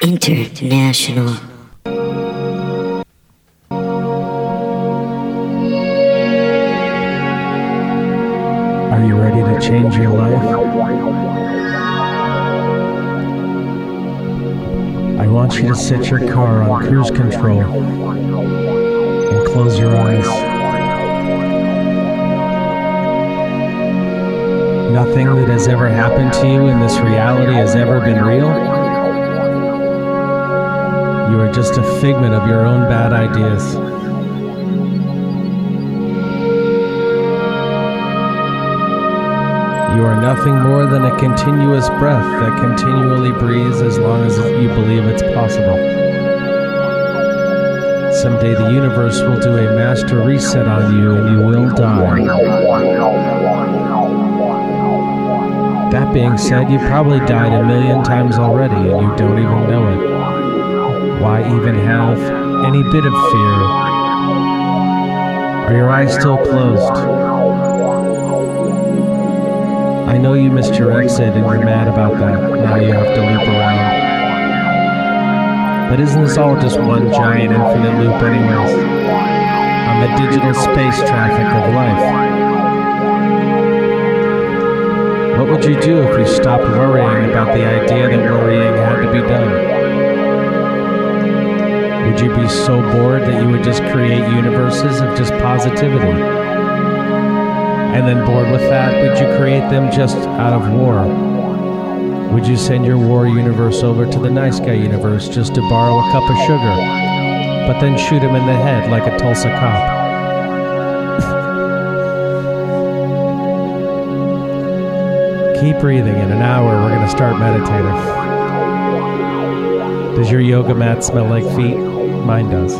International. Are you ready to change your life? I want you to set your car on cruise control and close your eyes. Nothing that has ever happened to you in this reality has ever been real. You are just a figment of your own bad ideas. You are nothing more than a continuous breath that continually breathes as long as you believe it's possible. Someday the universe will do a master reset on you and you will die. That being said, you probably died a million times already and you don't even know it. Why even have any bit of fear? Are your eyes still closed? I know you missed your exit and you're mad about that. Now you have to loop around. But isn't this all just one giant infinite loop, anyways? On the digital space traffic of life. What would you do if you stopped worrying about the idea that worrying had to be done? Would you be so bored that you would just create universes of just positivity? And then bored with that, would you create them just out of war? Would you send your war universe over to the nice guy universe just to borrow a cup of sugar, but then shoot him in the head like a Tulsa cop? Keep breathing. In an hour, we're going to start meditating. Does your yoga mat smell like feet? Mine does.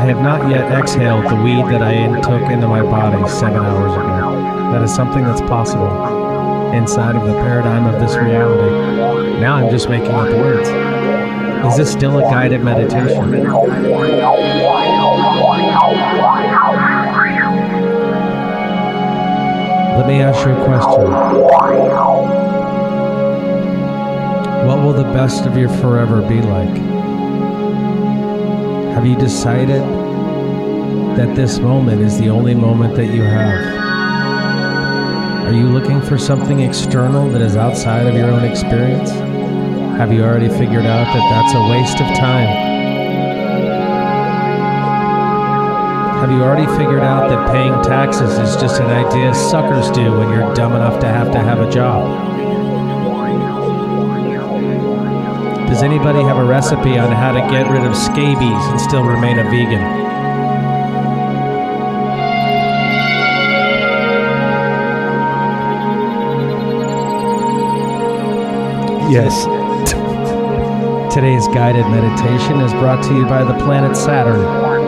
I have not yet exhaled the weed that I took into my body seven hours ago. That is something that's possible inside of the paradigm of this reality. Now I'm just making up words. Is this still a guided meditation? Let me ask you a question. What will the best of your forever be like? Have you decided that this moment is the only moment that you have? Are you looking for something external that is outside of your own experience? Have you already figured out that that's a waste of time? Have you already figured out that paying taxes is just an idea suckers do when you're dumb enough to have to have a job? Does anybody have a recipe on how to get rid of scabies and still remain a vegan? Yes. Today's guided meditation is brought to you by the planet Saturn.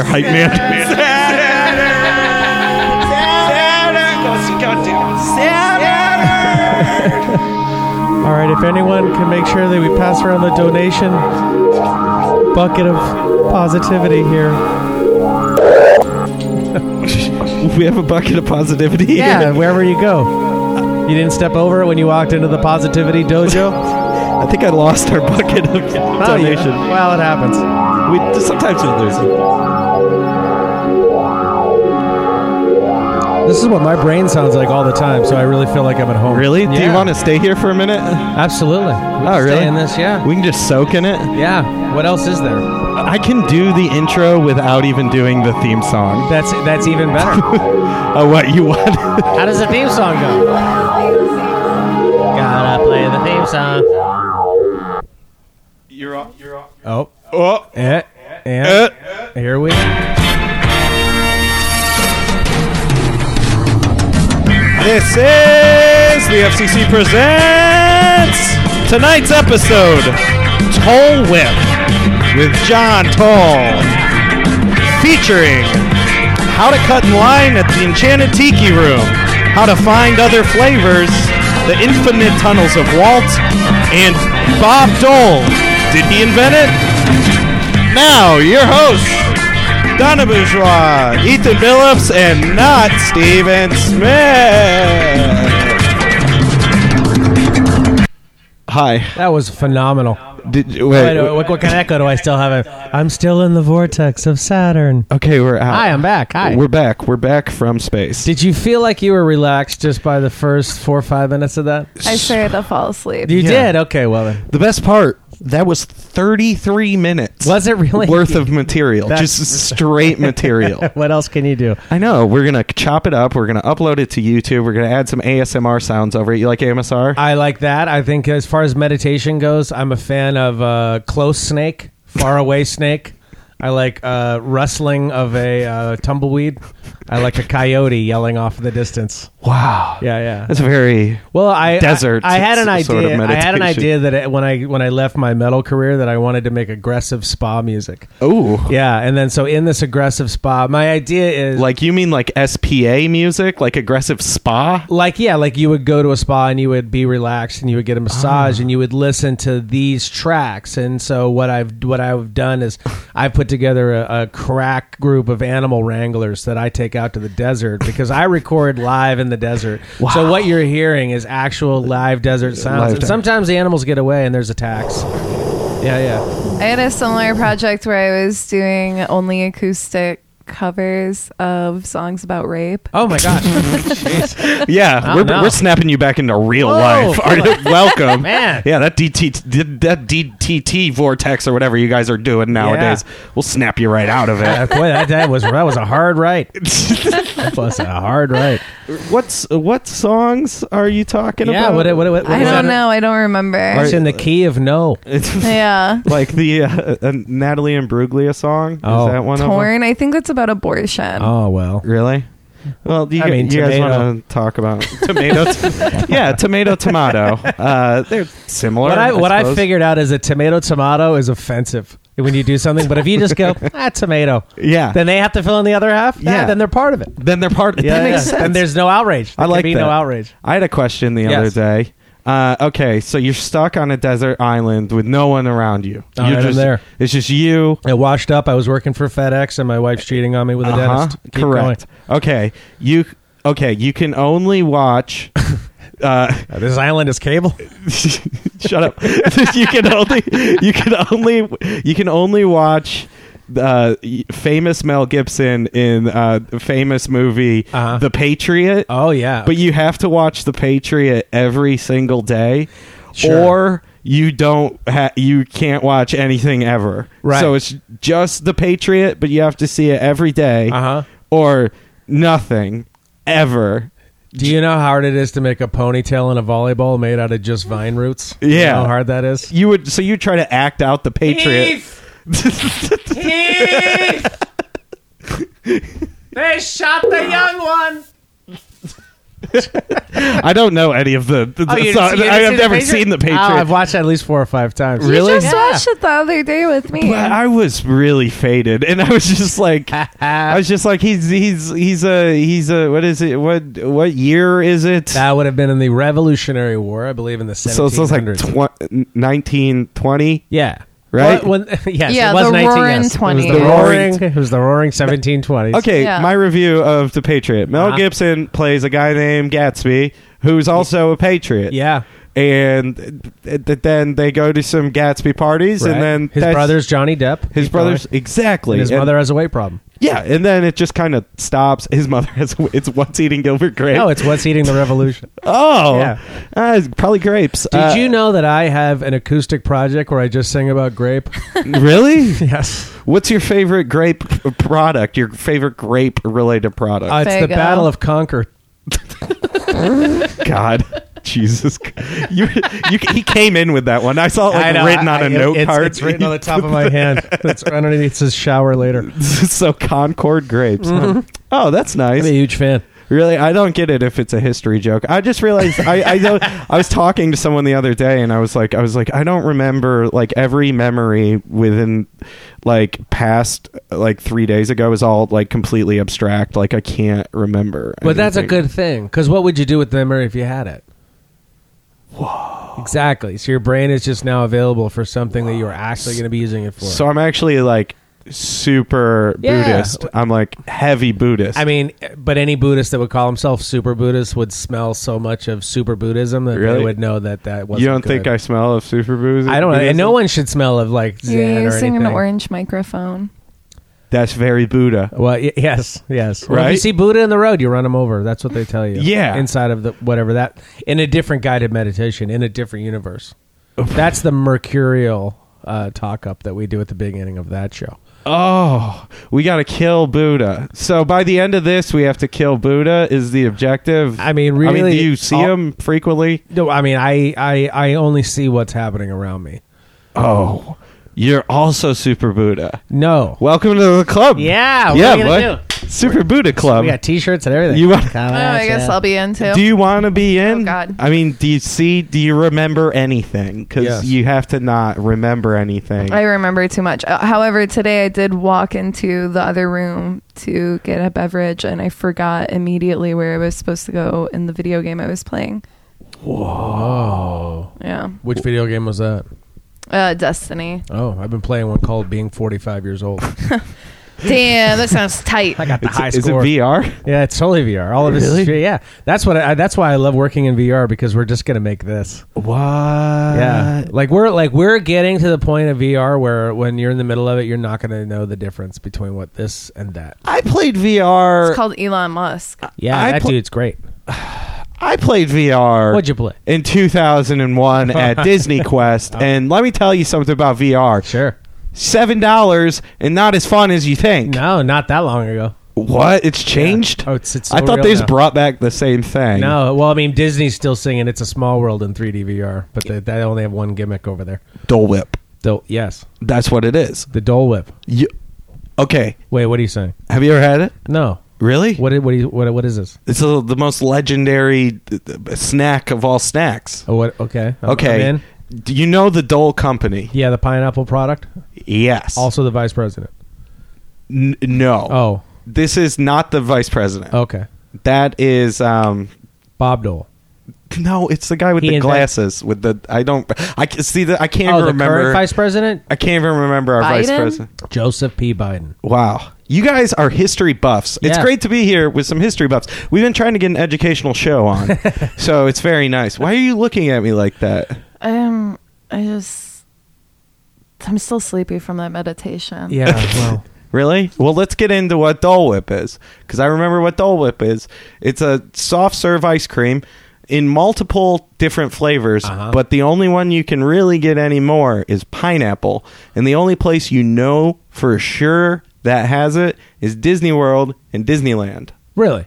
Your hype man. All right, if anyone can make sure that we pass around the donation bucket of positivity here. We have a bucket of positivity. Yeah, wherever you go. You didn't step over it when you walked into the positivity dojo? I think I lost our bucket of Oh, yeah. donation. Well, it happens. We sometimes we lose it. This is what my brain sounds like all the time, so I really feel like I'm at home. Really? Do you Yeah. want to stay here for a minute? Absolutely. We Oh, can really? Stay in this, yeah. We can just soak in it. Yeah. What else is there? I can do the intro without even doing the theme song. That's that's even better. Oh, what you want? How does the theme song go? Gotta play the theme song. you're off. You're off. Oh, Oh. eh, and Uh. here we. This is the FCC presents tonight's episode, Dole Whip, with John Toll, featuring how to cut in line at the Enchanted Tiki Room, how to find other flavors, the infinite tunnels of Walt, and Bob Dole. Did he invent it? Now, your hosts, Donna Bourgeois, Ethan Phillips, and not Steven Smith. Hi. That was phenomenal. Did you, Wait, wait, what, what kind of echo do I still have? I'm still in the vortex of Saturn. Okay, we're out. Hi, I'm back. Hi. We're back. We're back from space. Did you feel like you were relaxed just by the first four or five minutes of that? I started to fall asleep. You Yeah. did? Okay, well then. the best part, that was 33 minutes Was it really? worth of material. That's- Just straight material. what else can you do? I know. We're going to chop it up. We're going to upload it to YouTube. We're going to add some ASMR sounds over it. You like AMSR? I like that. I think as far as meditation goes, I'm a fan of uh, close snake, far away snake. I like uh, rustling of a uh, tumbleweed. I like a coyote yelling off in the distance. Wow. Yeah, yeah. That's very. Well, I Desert I, I had an idea. sort of I had an idea that it, when I when I left my metal career, that I wanted to make aggressive spa music. Oh. Yeah, and then so in this aggressive spa, my idea is Like you mean like SPA music, like aggressive spa? like yeah like you would go to a spa and you would be relaxed and you would get a massage ah. and you would listen to these tracks and so what i've what i've done is i've put together a, a crack group of animal wranglers that i take out to the desert because i record live in the desert. So what you're hearing is actual live desert sounds. Live and sometimes the animals get away and there's attacks. Yeah yeah. I had a similar project where I was doing only acoustic covers of songs about rape. oh my god Jeez. Yeah, Oh, we're, no. we're snapping you back into real Whoa, life. Are you- welcome, Man. Yeah, that DT that DTT vortex or whatever you guys are doing nowadays, we'll snap you right out of Yeah, it. boy that, that was that was a hard right that was a hard right What's what songs are you talking yeah about? what, what, what, what I don't know. I don't remember. It's in the key of no. It's yeah. like the uh, uh, Natalie Imbruglia song. Oh. Is that one of them? Torn. I think it's about abortion. Oh well. Really? Well, you, I mean, you guys tomato. want to talk about tomato? yeah, tomato, tomato. Uh, they're similar. What I what I figured out is a tomato tomato is offensive when you do something, but if you just go ah tomato, Yeah. then they have to fill in the other half. Yeah, Yeah. then they're part of it. then they're part. Yeah, that makes yeah. sense. Then there's no outrage. I like can be that. no outrage. I had a question the Yes. other day. Uh, okay, so you're stuck on a desert island with no one around you. All you're right, I'm just there. It's just you. I washed up. I was working for FedEx, and my wife's cheating on me with a Uh-huh, dentist. Keep Correct. Okay, you. Okay, you can only watch. Uh. Uh, this island is cable. shut up. you can only. You can only. You can only watch. Uh, famous Mel Gibson in uh, famous movie Uh-huh. The Patriot. Oh yeah, But you have to watch The Patriot every single day, Sure. or you don't. Ha- you can't watch anything ever. Right. So it's just The Patriot, but you have to see it every day, uh huh. or nothing ever. Do you know how hard it is to make a ponytail and a volleyball made out of just vine roots? You Yeah. know how hard that is. You would. So you try to act out The Patriot. They shot the young one. I don't know any of the. the Oh, you song- didn't see- you I didn't have see the never Patriot? seen the Patriot. Oh, I've watched it at least four or five times. You Really? just Yeah. watched it the other day with me. But I was really faded, and I was just like, I was just like, he's he's he's a he's a what is it? What what year is it? That would have been in the Revolutionary War, I believe, in the 1700s. so so it's like tw- nineteen twenty, yeah. Right? Well, when, yes, Yeah, it was the 19, roaring yes. It was the The roaring. roaring- It was the roaring 1720s. Okay, Yeah. my review of the Patriot. Mel Uh-huh. Gibson plays a guy named Gatsby, who's also a patriot. Yeah. And th- th- then they go to some Gatsby parties, Right. and then his brother's Johnny Depp. his brothers going. exactly. And his And- mother has a weight problem. yeah, and then it just kind of stops. His mother has it's what's eating Gilbert Grape. No, it's what's eating the revolution. oh, Yeah. Uh, probably grapes. Did Uh, you know that I have an acoustic project where I just sing about grape? really? yes. What's your favorite grape product? Your favorite grape related product? Uh, it's the Fago. Battle of Concord. God. Jesus, you, you, he came in with that one. I saw it like I know, written on I- a I- note it's, card. It's written on the top of my hand. It's underneath his shower later. so Concord grapes. Mm-hmm. Oh, that's nice. I'm a huge fan. Really, I don't get it if it's a history joke. I just realized I I, don't, I was talking to someone the other day, and I was like, I was like, I don't remember like every memory within like past like three days ago is all like completely abstract. Like I can't remember. But that's a good thing because what would you do with the memory if you had it? Whoa! Exactly. So your brain is just now available for something that you are actually going to be using it for. So I'm actually like super Yeah. Buddhist. I'm like heavy Buddhist. I mean, but any Buddhist that would call himself super Buddhist would smell so much of super Buddhism that Really? they would know that that wasn't. you don't think. I smell of super Buddhism? I don't know. And no one should smell of like Zen You're or using anything. an orange microphone. That's very Buddha. Well, y- yes, yes. Well, if you Right? see Buddha in the road, you run him over. That's what they tell you. Yeah. Inside of the whatever that in a different guided meditation in a different universe. That's the mercurial uh, talk up that we do at the beginning of that show. Oh, we got to kill Buddha. So by the end of this, we have to kill Buddha. Is the objective? I mean, really? I mean, really, do you see all- him frequently? No, I mean, I, I, I only see what's happening around me. Oh, you're also Super Buddha. No. Welcome to the club. Yeah. What yeah, are we gonna boy. Super Buddha Club. We got T-shirts and everything. You want- Oh, I guess I'll be in too. do you want to be in? Oh, God. I mean, do you see? Do you remember anything? Because Yes. you have to not remember anything. I remember too much. Uh, however, today I did walk into the other room to get a beverage, and I forgot immediately where I was supposed to go in the video game I was playing. Oh. Yeah, Which video game was that? Uh, Destiny. Oh, I've been playing one called Being 45 Years Old. Damn, that sounds tight. I got the It's- high is it score. VR? Yeah, it's totally VR. All of this Really? is yeah. That's what I, that's why I love working in VR because we're just gonna make this. What? yeah, like we're like we're getting to the point of VR where when you're in the middle of it, you're not gonna know the difference between what this and that. I played VR. It's called Elon Musk. Yeah, I that pl- dude's great. I played VR. What'd you play? in 2001 at Disney Quest. Oh. And let me tell you something about VR. Sure. $7 and not as fun as you think. No, not that long ago. What? It's changed? Oh, it's, it's I thought real they just now. brought back the same thing. No, well, I mean, Disney's still singing "It's a Small World" in 3D VR, but they, they only have one gimmick over there. Dole Whip. Dole, yes, That's what it is. the Dole Whip. You, okay. Wait, what are you saying? Have you ever had it? No. Really? What? What? do you- What? What is this? It's a, the most legendary uh, uh, snack of all snacks. Oh, what? Okay. I'm- Okay. I'm in. Do you know the Dole Company? Yeah, the pineapple product. Yes. Also, the vice president. N- no. Oh, This is not the vice president. okay. That is um Bob Dole. No, it's the guy with He the invent- glasses. With the I don't I can see that I can't Oh, even the remember. current vice president, I can't even remember our vice Biden? president. Joseph P. Biden. Wow, you guys are history buffs. It's Yeah. great to be here with some history buffs. We've been trying to get an educational show on, so it's very nice. Why are you looking at me like that? Um, I just, I'm still sleepy from that meditation. Yeah. Well, Really? Well, let's get into what Dole Whip is, because I remember what Dole Whip is. It's a soft serve ice cream in multiple different flavors, Uh-huh. but the only one you can really get anymore is pineapple. And the only place you know for sure that has it is Disney World and Disneyland. really.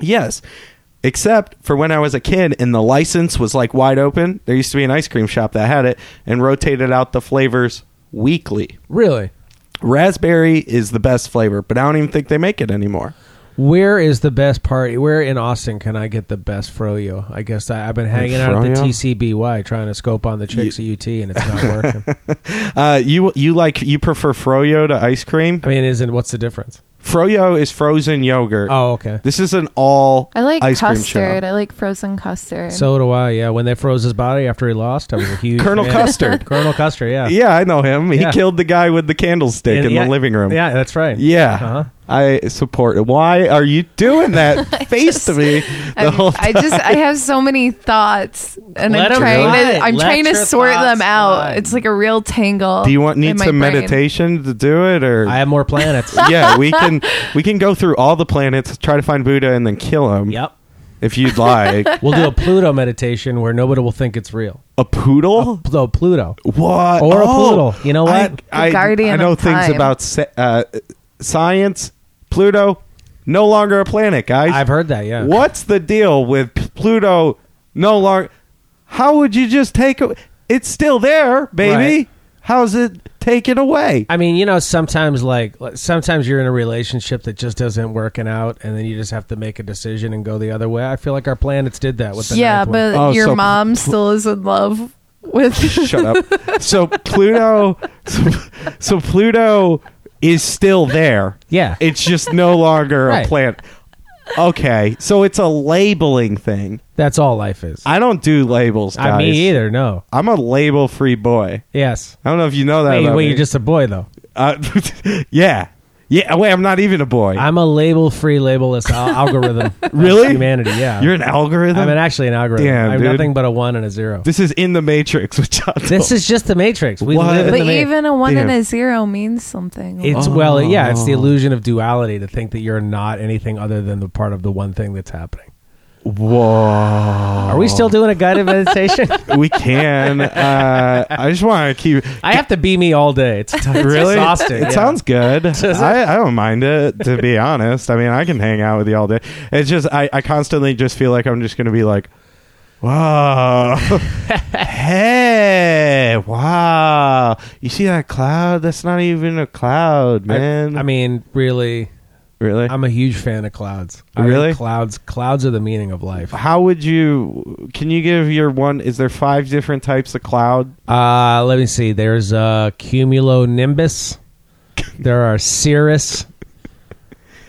Yes. Except for when I was a kid and the license was like wide open, there used to be an ice cream shop that had it and rotated out the flavors weekly. Really. Raspberry is the best flavor, but I don't even think they make it anymore. Where is the best party? Where in Austin can I get the best froyo? I guess I, I've been hanging out at the froyo? TCBY trying to scope on the chicks at UT, and it's not working. Uh, you you like you prefer froyo to ice cream? I mean, isn't what's the difference? Froyo is frozen yogurt. Oh, okay. This is an all I like ice cream custard. I like frozen custard. So do I. Yeah, when they froze his body after he lost, I was a huge Colonel fan. Custard. Colonel Custard. Yeah. Yeah, I know him. He killed the guy with the candlestick And- in yeah, the living room. Yeah, that's right. Yeah. Uh-huh. I support it. Why are you doing that face to me the I'm- whole I just I have so many thoughts, and Let I'm 'em trying fly. to I'm Let trying to sort them out. fly. It's like a real tangle. Do you want need some brain. meditation to do it or I have more planets. Yeah, we can we can go through all the planets, try to find Buddha and then kill him yep. if you'd like. We'll do a Pluto meditation where nobody will think it's real. a poodle? No, Pluto. What? Or a Oh, poodle. You know what? I, I, guardian I know of things time. about uh, science. Pluto, no longer a planet, guys. I've heard that. Yeah. What's the deal with Pluto no longer? How would you just take it? It's still there, baby. Right. How's it taken away? I mean, you know, sometimes like like, sometimes you're in a relationship that just doesn't working out, and then you just have to make a decision and go the other way. I feel like our planets did that with the Yeah, but Oh, your so- mom still is in love with. Shut up. So Pluto, so, so Pluto is still there. yeah, It's just no longer Right. a plant. Okay, so it's a labeling thing. that's all life is. I don't do labels, guys. I me either. No. I'm a label-free boy. Yes. I don't know if you know that. Wait, about wait, me. you're just a boy though. Uh, yeah, yeah. Oh, wait, I'm not even a boy. I'm a label-free, labelless al- algorithm. Really? Humanity. Yeah. You're an algorithm. I'm an, actually an algorithm. Damn, I'm dude. nothing but a one and a zero. this is in the Matrix with John. This is just the Matrix. We What? live in but the Matrix. even a one and Damn. a zero means something. It's Oh. well, yeah. It's the illusion of duality to think that you're not anything other than the part of the one thing that's happening. Whoa. Are we still doing a guided meditation? We can. uh, I just want to keep. I have to be me all day. It's, it's really exhausting. It yeah. sounds good. I, I don't mind it to be honest. I mean, I can hang out with you all day. It's just I, I constantly just feel like I'm just going to be like, wow, hey, wow. You see that cloud? That's not even a cloud, man. I, I mean, really, really. I'm a huge fan of clouds. I think Really? clouds. Clouds are the meaning of life. How would you? Can you give your one? Is there five different types of cloud? Uh, let me see. There's uh, cumulonimbus. There are cirrus,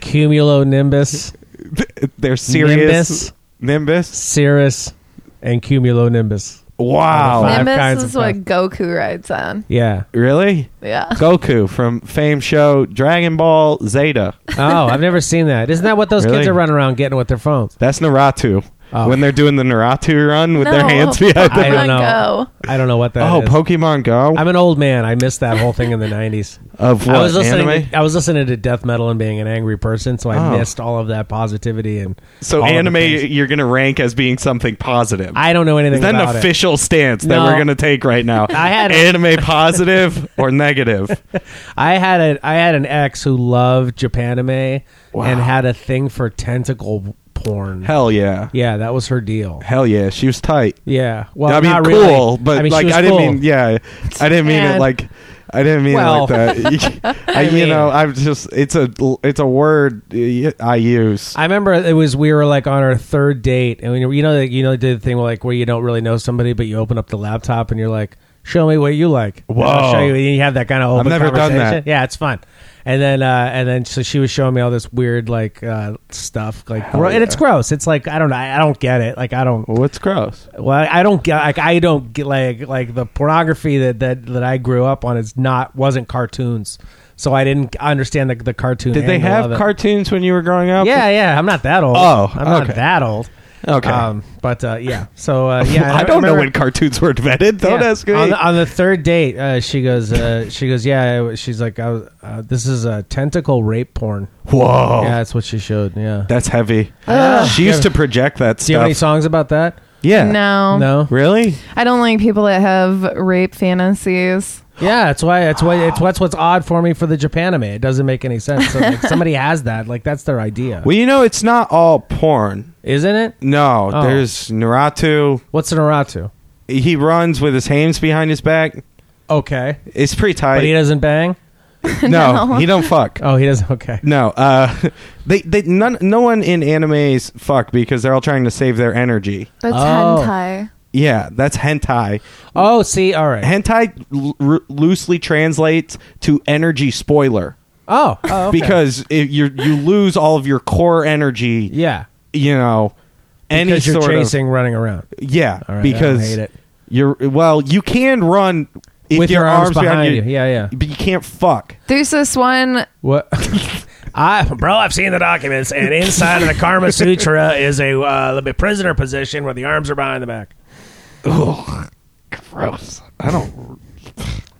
cumulonimbus, serious. Nimbus. Nimbus. cirrus, and cumulonimbus. Wow. Five Nimbus kinds is of what Goku rides on. Yeah. Really? Yeah. Goku from Fame show Dragon Ball Zeta. Oh, I've never seen that. Isn't that what those Really? kids are running around getting with their phones? That's Naruto. Oh. When they're doing the Naruto run with their No, hands behind I them. don't know. Go. I don't know what that Oh, is. Pokemon Go? I'm an old man. I missed that whole thing in the '90s. of what? I was listening. anime? To, I was listening to death metal and being an angry person, so I Oh. missed all of that positivity and. so all of the anime things. you're going to rank as being something positive. I don't know anything is that an about it. official stance that No. we're going to take right now? I had- anime positive or negative? I had a I had an ex who loved Japanime Wow. and had a thing for tentacle porn. Hell yeah. Yeah, that was her deal. Hell yeah. She was tight. Yeah. Well, I mean, not cool, but I mean, she like was I didn't cool. mean, yeah, I didn't mean it And- like, I didn't mean Well, it like that. I, I you mean- know, I'm just, it's a, it's a word uh, I use. I remember it was we were like on our third date, and we, you know, you know, did the thing like where you don't really know somebody, but you open up the laptop and you're like, "Show me what you like." And I'll show you. And you have that kind of open I've never done that. Yeah, it's fun. And then, uh, and then, so she was showing me all this weird like uh, stuff, like, Hell and it's gross. It's like I don't know, I, I don't get it. Like I don't. what's gross? Well, I don't get like I don't get like like the pornography that that that I grew up on is not wasn't cartoons, so I didn't understand the the cartoon. Did they have cartoons when you were growing up? Yeah, yeah. I'm not that old. Oh, I'm not okay. that old. Okay. Um, but uh, yeah. So uh, yeah, I don't know when cartoons were invented. Don't yeah. ask me. On the, on the third date, uh, she goes, uh, she goes, yeah. She's like, I was, uh, this is a tentacle rape porn. Whoa. Yeah, that's what she showed. Yeah. That's heavy. Ugh. She used to project that Do you have any stuff. songs about that? Yeah. No. No. Really? I don't like people that have rape fantasies. Yeah, that's why. That's why. It's what's what's odd for me for the Japan anime. It doesn't make any sense. So, like, somebody has that. Like that's their idea, Well, you know, it's not all porn. Isn't it? No, Oh. there's Naruto. What's an Naruto? He runs with his hands behind his back. Okay, It's pretty tight. but he doesn't bang. no, No. he don't fuck. Oh, he doesn't. Okay. No, uh, they they none no one in animes fuck because they're all trying to save their energy. That's Oh. hentai. Yeah, that's hentai. Oh, see, all right. Hentai l- r- loosely translates to energy spoiler oh, oh okay. because if you you lose all of your core energy. yeah, You know, any because you're sort chasing, running around. yeah, All right, because I hate it. you're well, you can run if With your arms behind you. you. Yeah, yeah. but you can't fuck. There's this one. What? I, bro, I've seen the documents, and inside of the Karma Sutra is a uh, the prisoner position where the arms are behind the back. Ugh, gross. I don't.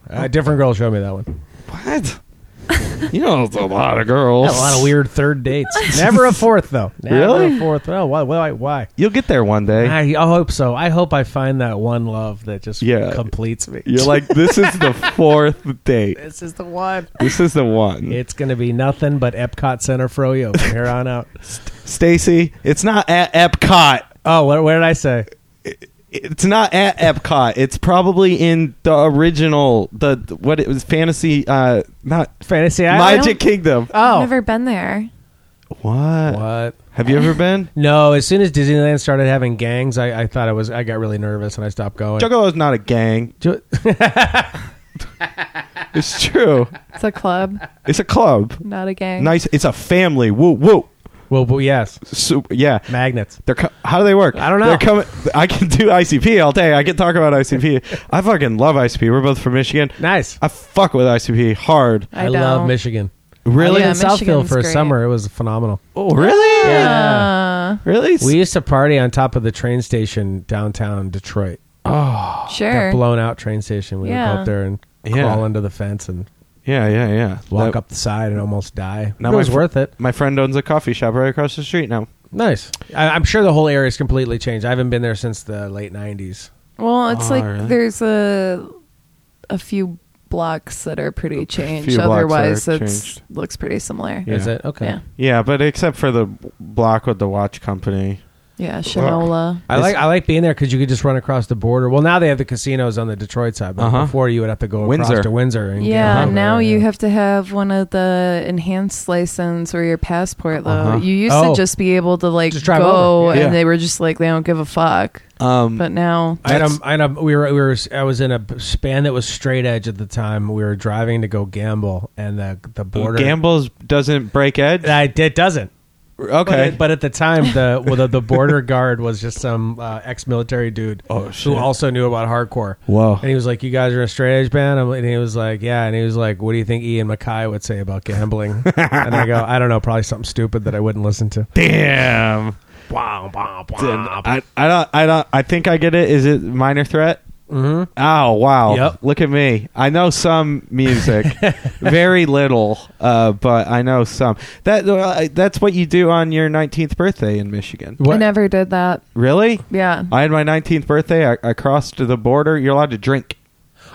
A different girl showed me that one. What? you know, it's a lot of girls. A lot of weird third dates. Never a fourth though. Never Really? a fourth. Well, why? Why? why? You'll get there one day. I, I hope so. I hope I find that one love that just Yeah. completes me. You're like, this is the fourth date. this is the one. This is the one. It's going to be nothing but Epcot Center Froyo from here on out. Stacy, it's not at Epcot. Oh, what, what did I say? It's not at Epcot. It's probably in the original, the what it was, fantasy, uh, not Fantasy Island. Magic Kingdom. Oh, I've never been there. What? what? Have you ever been? No, as soon as Disneyland started having gangs, I, I thought I was. I got really nervous and I stopped going. Juggalo's not a gang. Ju- It's true. It's a club, It's a club. not a gang. Nice. It's a family. Woo woo. Well, but yes, So, yeah. magnets. They're co- how do they work? I don't know. They're coming. I can do ICP all day. I can talk about ICP. I fucking love ICP. We're both from Michigan. Nice. I fuck with ICP hard. I, I, love Michigan. Really? I Yeah, lived in Southfield Michigan's for a great. summer. It was phenomenal. Oh, really? Uh, Really? We used to party on top of the train station downtown Detroit. oh, sure. That blown out train station. We would go Yeah. up there and Yeah. crawl under the fence and yeah, yeah, yeah. walk That- up the side and almost die. Now But it was fr- worth it. My friend owns a coffee shop right across the street now. Nice. I, I'm sure the whole area's completely changed. I haven't been there since the late '90s. Well, it's Oh, like really? there's a a few blocks that are pretty changed. few blocks Otherwise, are it changed. looks pretty similar. Yeah. Is it okay? Yeah. Yeah, but except for the block with the watch company. Yeah, Shinola. I like I like being there because you could just run across the border. Well, now they have the casinos on the Detroit side, but Uh-huh. before you would have to go Windsor. across to Windsor. And Yeah, get now there, you have to have one of the enhanced license or your passport though. Uh-huh. You used Oh. to just be able to like Just drive go over. Yeah. and they were just like they don't give a fuck. Um, But now I had, a, I had a, we were we were I was in a span that was straight edge at the time. We were driving to go gamble, and the the border Gambles doesn't break edge. I, it doesn't. Okay. But, but at the time, the well, the, the border guard was just some uh, ex-military dude Oh, who also knew about hardcore. Whoa. And he was like, "You guys are a straight edge band," and he was like, "Yeah." And he was like, "What do you think Ian MacKaye would say about gambling?" and I go, "I don't know, probably something stupid that I wouldn't listen to." Damn. Wow, wow, I, I don't I don't I think I get it. Is it minor threat? Mm-hmm. Oh wow! Yep. Look at me. I know some music, very little, uh, but I know some. That uh, that's what you do on your 19th birthday in Michigan. I never did that. Really? Yeah. I had my 19th birthday. I, I crossed the border. You're allowed to drink.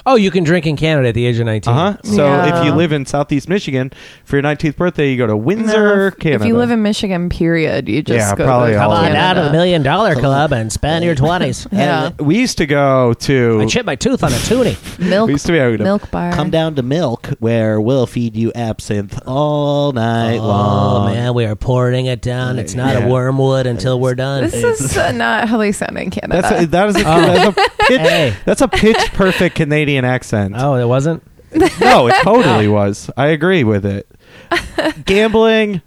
Oh, you can drink in Canada at the age of nineteen. Uh huh. So Yeah. if you live in Southeast Michigan for your 19th birthday, you go to No, Windsor, if- Canada. If you live in Michigan, period, you just Yeah, go probably to all of it. Canada. million dollar club and spend your twenties. Yeah. we used to go to. I chipped my tooth on a toonie. Milk we used to be able to milk bar. Come down to Milk, where we'll feed you absinthe all night long. Man, we are pouring it down. It's not a wormwood until we're done. This is uh, not how they sound in Canada. That's a, that is a, Oh. that's a pitch, Hey. that's a pitch perfect Canadian accent. Oh, it wasn't. No, it totally was. I agree with it. Gambling,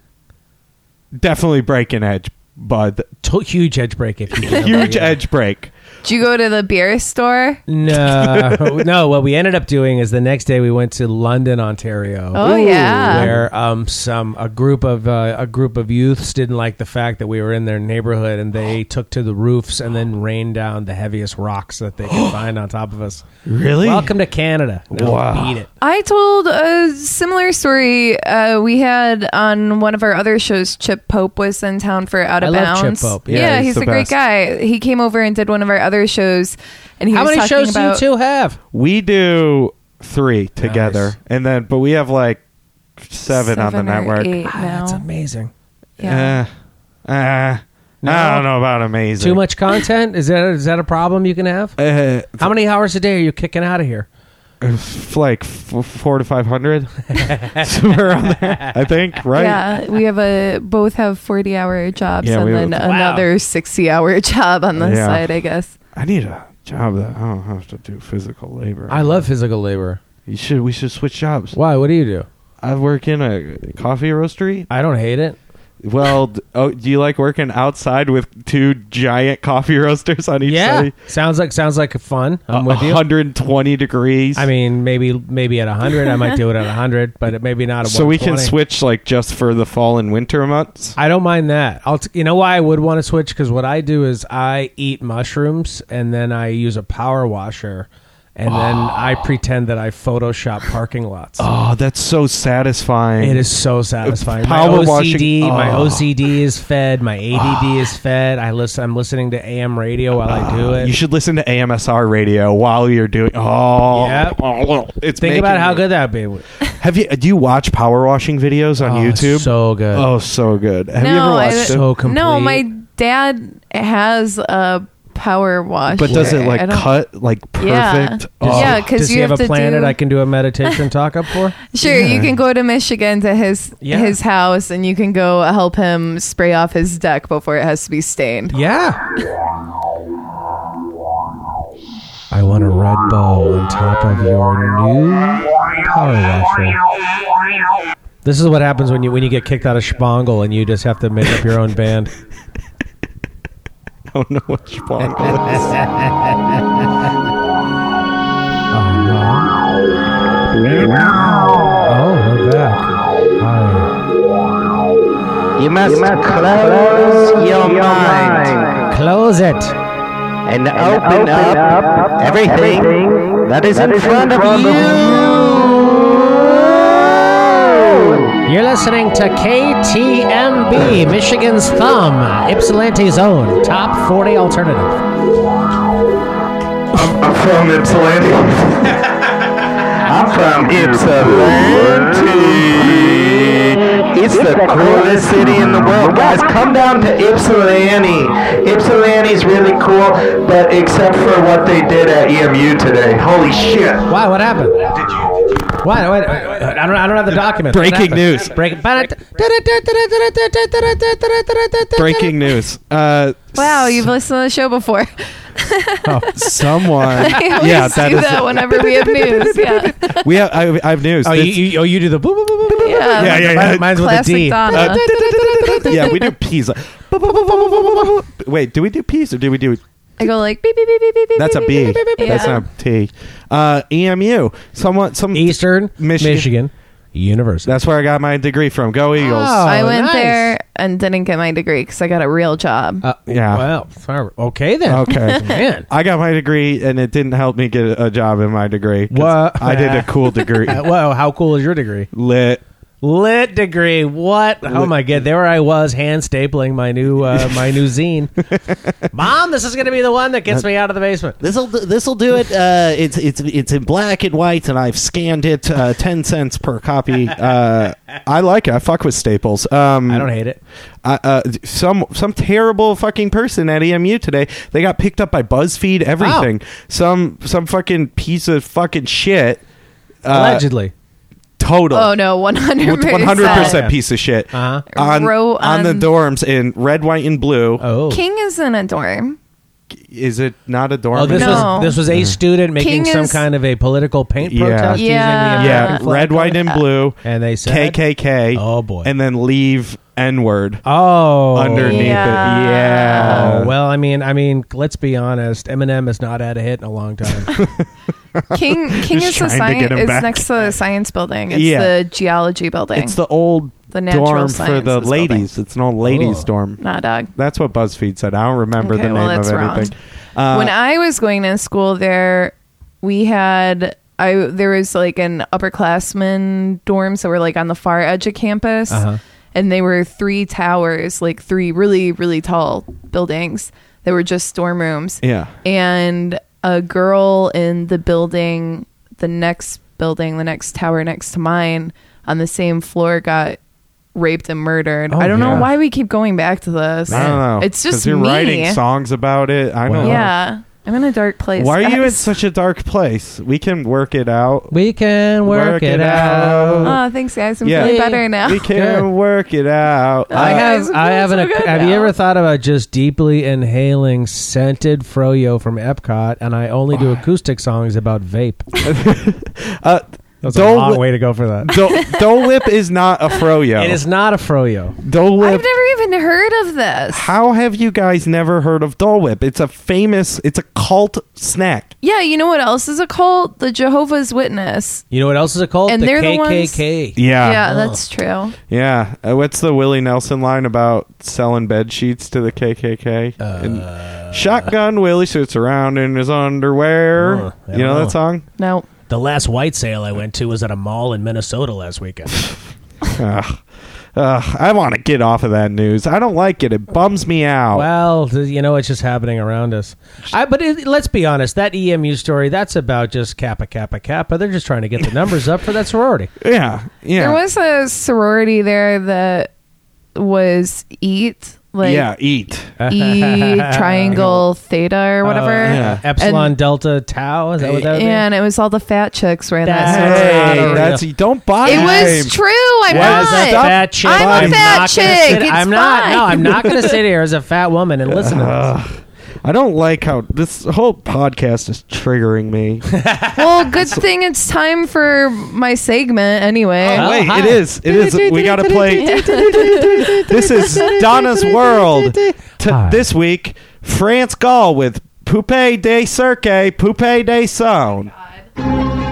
definitely breaking edge, bud. To- huge edge break if you Huge Yeah. edge break. Did you go to the beer store? No, no. What we ended up doing is the next day we went to London, Ontario. Oh yeah. where um some a group of uh, a group of youths didn't like the fact that we were in their neighborhood and they took to the roofs and then rained down the heaviest rocks that they could find on top of us. Really? Welcome to Canada. Now Wow. beat it. I told a similar story. Uh, we had on one of our other shows. Chip Pope was in town for Out of I love Chip Bounds. Pope. Yeah, Yeah, he's he's, the a great guy. He came over and did one of our other shows, and he How was many talking shows about, do you two have? We do three together, Nice. and then but we have like seven, on the or network. eight Ah, now. that's amazing. Yeah. Uh, uh, No? I don't know about amazing. Too much content? Is that is that a problem you can have? Uh, How many hours a day are you kicking out of here? Uh, f- like f- four to five hundred, somewhere around there. I think, right? Yeah, we have a both have forty hour jobs Yeah, we and have then a- another sixty hour job on the Yeah. side, I guess. I need a job that I don't have to do physical labor. I love physical labor. You should. We should switch jobs. Why? What do you do? I work in a coffee roastery. I don't hate it. Well, d- oh, do you like working outside with two giant coffee roasters on each Yeah, side? sounds like sounds like fun. I'm with you. 120 degrees. I mean, maybe maybe at hundred, I might do it at hundred, but maybe not at. so we can 120. switch like just for the fall and winter months. I don't mind that. I'll t- you know why I would want to switch because what I do is I eat mushrooms and then I use a power washer, and then ah. I pretend that I Photoshop parking lots. Oh, that's so satisfying. It is so satisfying. Power my OCD, washing- my ah. oh. OCD is fed. My ADD is fed. I listen. I'm listening to AM radio while I do it. You should listen to AMSR radio while you're doing. Oh, Yep. it's think making about how me- good that'd be. Have you? Do you watch power washing videos on Oh, YouTube? So good. oh, so good. Have you No, ever I- watched it? so complete. No, my dad has a power wash. But does it like don't- cut like perfect? Oh. Yeah. Oh. Yeah, 'cause Does you have, have a to planet do- I can do a meditation talk up for? Sure, you can go to Michigan to his Yeah. his house and you can go help him spray off his deck before it has to be stained. Yeah. I want a red bow on top of your new power washer. This is what happens when you when you get kicked out of Spangle and you just have to make up your own band. I don't know what Spangle is. Oh, we're back. Hi. You must, close, your, mind, Close it. and, open, up, everything, that is in front, of you. You're listening to KTMB, Michigan's Thumb, Ypsilanti's own top 40 alternative. I'm from Ypsilanti. I'm from Ypsilanti. It's the coolest city in the world. Guys, come down to Ypsilanti. Ypsilanti's really cool, but except for what they did at EMU today. Holy shit. Why? What happened? Did you? Why? Wait, I don't. I don't have the document. Breaking news. Break. Breaking news. Uh, Wow, you've listened to the show before. someone. I yeah, that do is. that whenever we have news. Yeah, we have. I, I have news. Oh, you, It's- you, oh, you do the. Boop, boop, boop, boop, boop. yeah, Yeah, yeah, yeah. Mine- Mine's with a Classic D. Donna. yeah, we do peas. Wait, do we do peas or do we do? I go like beep beep beep beep beep. beep, That's a beep, B. beep, beep, beep. That's Yeah. not T. Uh, EMU. Someone. Some. Eastern Michigan. Michigan, University. That's where I got my degree from. Go Eagles. Oh, I went nice. there and didn't get my degree because I got a real job. Uh, Yeah. Well, sorry. okay then. Okay. Man. I got my degree, and it didn't help me get a job in my degree. What? I did a cool degree. Well, how cool is your degree? Lit. Lit degree. What? Oh my god! There I was, hand stapling my new uh, my new zine. Mom, this is going to be the one that gets me out of the basement. This'll this'll do it. Uh, it's it's it's in black and white, and I've scanned it. Uh, Ten cents per copy. Uh, I like it. I fuck with Staples. Um, I don't hate it. uh, uh, some some terrible fucking person at EMU today. They got picked up by BuzzFeed. Everything. Some some fucking piece of fucking shit. Uh, Allegedly. Total. oh no, one hundred One hundred percent piece of shit. Uh huh. On, Wrote on the on- dorms in red, white, and blue. Oh. King is in a dorm. Is it not a dorm? Oh, this No. was this was a student making King some is- kind of a political paint Yeah. protest Yeah. using the yeah, American flag red, white, and blue. and they said KKK. Oh boy. And then leave N word oh underneath Yeah. it. Yeah. Oh, well, I mean, I mean, let's be honest. Eminem has not had a hit in a long time. King King Just is the trying to get science him is back. next to the science building. It's Yeah. the geology building. It's the old The natural dorm for the sciences ladies. It's an old ladies Oh. dorm. nah, dog. That's what BuzzFeed said. I don't remember Okay, the name well, that's of wrong. anything. Uh, when I was going to school there, we had I there was like an upperclassman dorm, so we're like on the far edge of campus, Uh-huh. And they were three towers, like three really really tall buildings that were just dorm rooms. yeah. And a girl in the building, the next building, the next tower next to mine, on the same floor got raped and murdered. Oh, I don't yeah. know why we keep going back to this. I don't know. It's just you're writing songs about it. I know. Yeah. I'm in a dark place. Why are you in guys. such a dark place? We can work it out. We can work, Work it, it out. Oh, thanks, guys. I'm Yeah. feeling better now. We can Good. work it out. I Uh, have. I'm I have an. feeling so good have you now. ever thought about just deeply inhaling scented froyo from Epcot? And I only do acoustic songs about vape. Uh, That's a long Whip- way to go for that. Dole, Dole Whip is not a froyo. It is not a froyo. Dole I've never even heard of this. How have you guys never heard of Dole Whip? It's a famous. It's a cult snack. Yeah, you know what else is a cult? The Jehovah's Witness. You know what else is a cult? And the they're the ones- KKK. Yeah, yeah, that's true. yeah. Uh, what's the Willie Nelson line about selling bed sheets to the KKK? And Shotgun Willie suits around in his underwear. Uh, I you know, don't know. that song? No. The last white sale I went to was at a mall in Minnesota last weekend. Ugh. Ugh, I want to get off of that news. I don't like it. It bums me out. well, th- you know, it's just happening around us. I, but it, let's be honest, that EMU story, that's about just Kappa, Kappa, Kappa. They're just trying to get the numbers up for that sorority. yeah, yeah. There was a sorority there that was eat like yeah, eat. E triangle theta or whatever. Uh, Yeah. Epsilon, And- Delta, Tau. Is that what that would? And it was all the fat chicks wearing That's that. not sorority. Hey, that's real- don't buy It was true. I'm Yeah, not. As a fat chick, I'm a I'm fat not gonna chick. sit- It's I'm not. fine. No, I'm not going to sit here as a fat woman and listen to this. Ugh. I don't like how this whole podcast is triggering me. well, good thing it's time for my segment anyway. Oh, oh Wait, hi. it is. It is. We got to play. this is Donna's World. T- this week, France Gall with Poupée de Cirque, Poupée de Son. Yeah, oh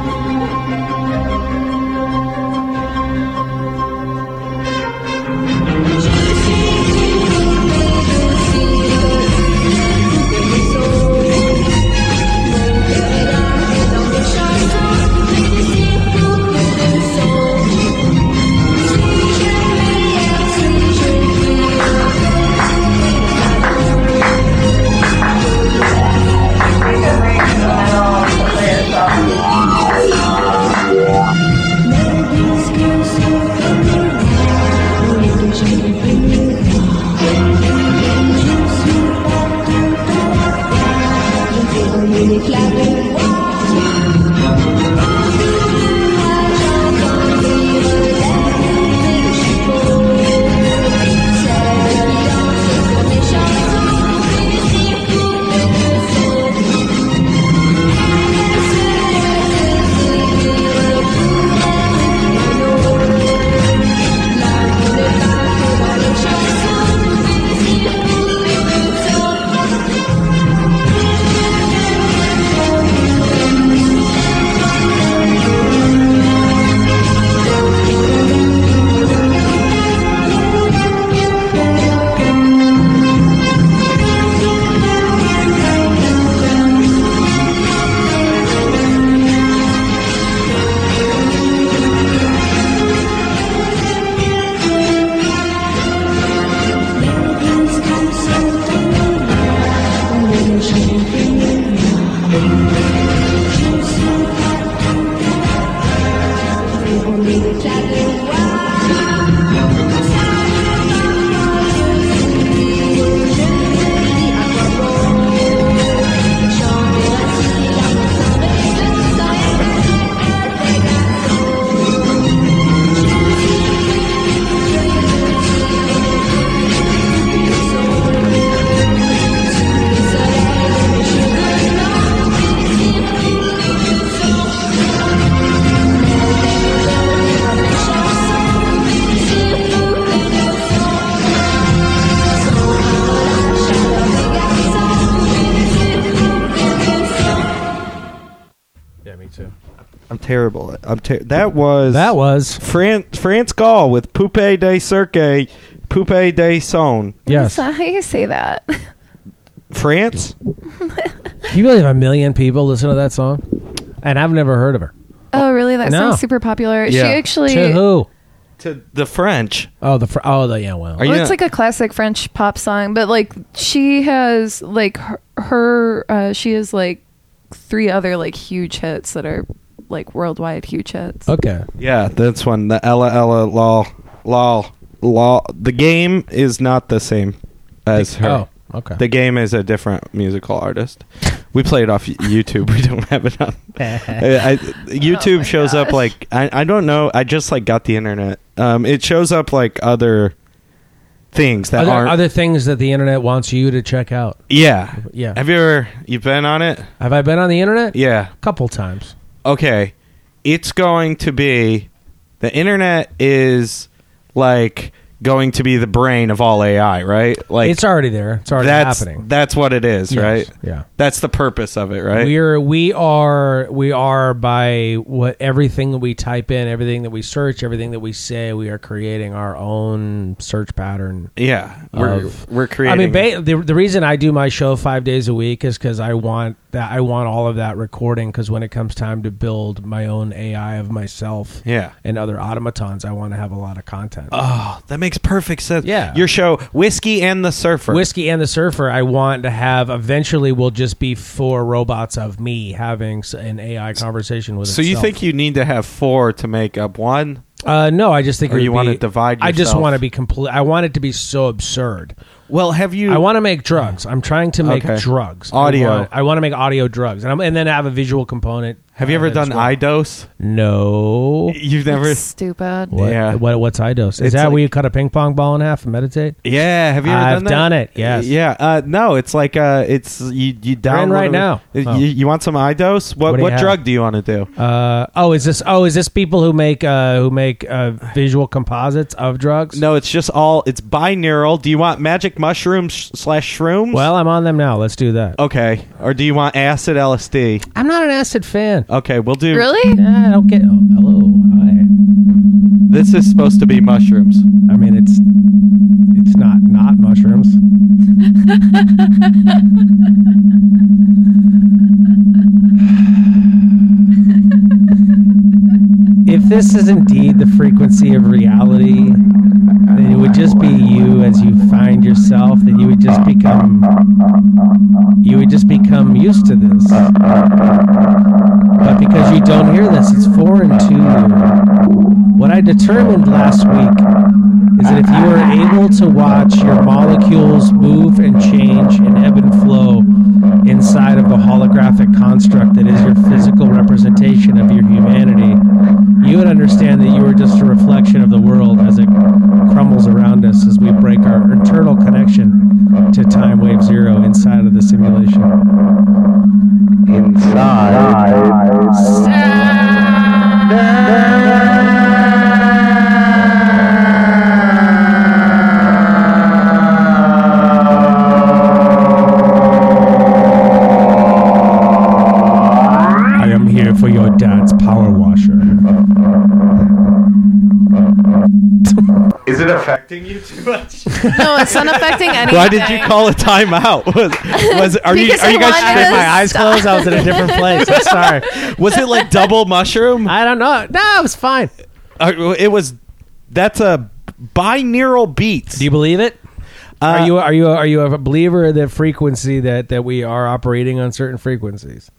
ter- that was That was Fran- France Gall with Poupée de Cirque, Poupée de Son. yes. That's not how you say that. France? You really have a million people listen to that song, and I've never heard of her. Oh, really? That No. song's super popular. Yeah. She actually. To who? To the French. Oh, the fr- oh, the yeah. Well, Are you Well, not- it's like a classic French pop song, but like she has like her, her uh, she has like three other like huge hits that are like worldwide huge hits. okay. Yeah, that's one. The Ella Ella Law Law Law. The game is not the same as her. Oh, Okay. The game is a different musical artist. We play it off YouTube. We don't have it on. I, I- YouTube Oh my shows up like I, I don't know. I just like got the internet. Um, it shows up like other things that aren't. other things that the internet wants you to check out. yeah, Yeah. Have you ever you been on it? Have I been on the internet? Yeah. A couple times. Okay. It's going to be the internet is like going to be the brain of all AI, right? Like it's already there. It's already that's happening. that's what it is, Yes. right? Yeah. That's the purpose of it, right? We're we are we are by what everything that we type in, everything that we search, everything that we say, we are creating our own search pattern. yeah, we're we're creating I mean, ba- the the reason I do my show five days a week is because I want that I want all of that recording. Because when it comes time to build my own AI of myself, Yeah. and other automatons, I want to have a lot of content. Oh, that makes perfect sense. Yeah. Your show, Whiskey and the Surfer. Whiskey and the Surfer, I want to have eventually will just be four robots of me having an AI conversation with. so you think you need to have four to make up one? Uh, no, I just think Or you be- divide I just want to be complete. I want it to be so absurd. Well, have you? I want to make drugs. I'm trying to make Okay. drugs. Audio. I want, I want to make audio drugs, and, I'm, and then have a visual component. Have you uh, ever done going- iDose? No. You've never. It's stupid. What, Yeah. What, what's iDose? Is It's that like- where you cut a ping pong ball in half and meditate? Yeah, have you ever I've done that? done it, yes. Yeah. Uh, no, it's like uh, it's you. You download right it- now. You, Oh. you want some iDose? What What do you what have? drug do you want to do? Uh, oh, is this? Oh, is this people who make uh, who make uh, visual composites of drugs? No, it's just all. It's binaural. Do you want magic mushrooms sh- slash shrooms? Well, I'm on them now. Let's do that. okay. Or do you want acid LSD? I'm not an acid fan. Okay, we'll do. Really? Yeah, I don't get. Oh, hello. Hi. This is supposed to be mushrooms. I mean, it's it's not not mushrooms. if this is indeed the frequency of reality, then it would just be you as you find yourself. Then you would just become you would just become used to this. But because you don't hear this, it's foreign to you. What I determined last week is that if you are able to watch your molecules move and change and ebb and flow inside of the holographic construct that is your physical representation of your humanity, you would understand that you are just a reflection of the world as it crumbles around us as we break our internal connection to time wave zero inside of the simulation. I it affecting you too much? No, it's not affecting anything. Why did you call a timeout? Was, was are you Because are I you guys? wanted tripping? to My eyes closed. I was in a different place. I'm sorry. Was it like double mushroom? I don't know. No, it was fine. Uh, it was. That's a binaural beats. Do you believe it? Uh, are you are you are you a believer of the frequency that that we are operating on certain frequencies?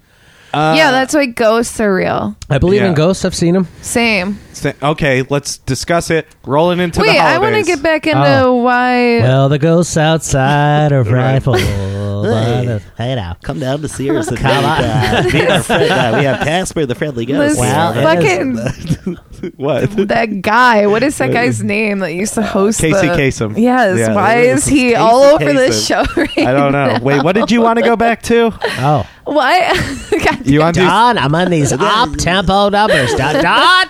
Yeah, that's why ghosts are real. I believe Yeah. in ghosts. I've seen them. Same. Sa- Okay, let's discuss it. Rolling into the Wait, the I want to get back into Oh. why. Well, the ghosts outside are frightful. Hey, hey now, come down to see us. and Come on. meet, uh, meet our friend, uh, we have Casper, the friendly ghost. this Well, it fucking what? that guy. What is that guy's name that used to host Casey the, Kasem. Yes. Yeah, why is was he Casey all over this show? Right I don't know. now? Wait, what did you want to go back to? Oh, Why? God You want to? Don, I'm on these up tempo numbers. Don, Don,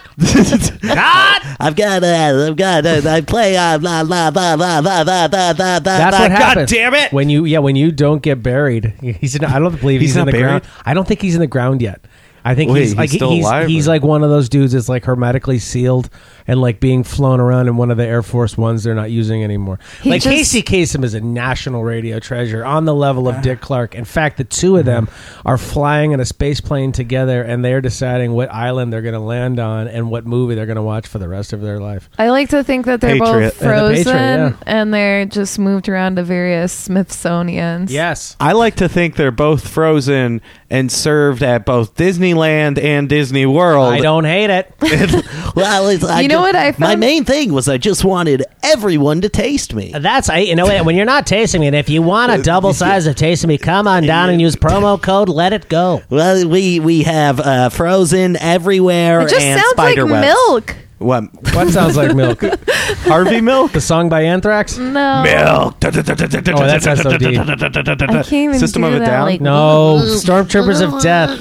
Don. I've got, uh, I've got, uh, I play, uh, blah, blah, blah, blah, blah, blah, blah, blah, blah, That's what happens. damn it! When you yeah, when you don't get buried, he's. In, I don't believe he's, He's in not the buried? ground. I don't think he's in the ground yet. I think Wait, he's he's like still he's alive, he's or- like one of those dudes that's like hermetically sealed and like being flown around in one of the Air Force ones they're not using anymore. He like just- Casey Kasem is a national radio treasure on the level of Dick Clark. In fact, the two of them are flying in a space plane together and they're deciding what island they're going to land on and what movie they're going to watch for the rest of their life. I like to think that they're Patriot. both Yeah, the frozen Patriot, yeah. and they're just moved around to various Smithsonian's. Yes. I like to think they're both frozen and served at both Disneyland and Disney World. I don't hate it. well, it's, I You know ju- what I My main thing was I just wanted everyone to taste me. That's I. You know? When you're not tasting it, if you want a double size of tasting me, come on down and use promo code Let It Go. Well, we we have uh, frozen everywhere It just and sounds like spider webs. milk. What? What sounds like milk? Harvey Milk? The song by Anthrax? No. Milk. Oh, that's SOD. I can't even System do of a that, Down? like- No, Stormtroopers of Death.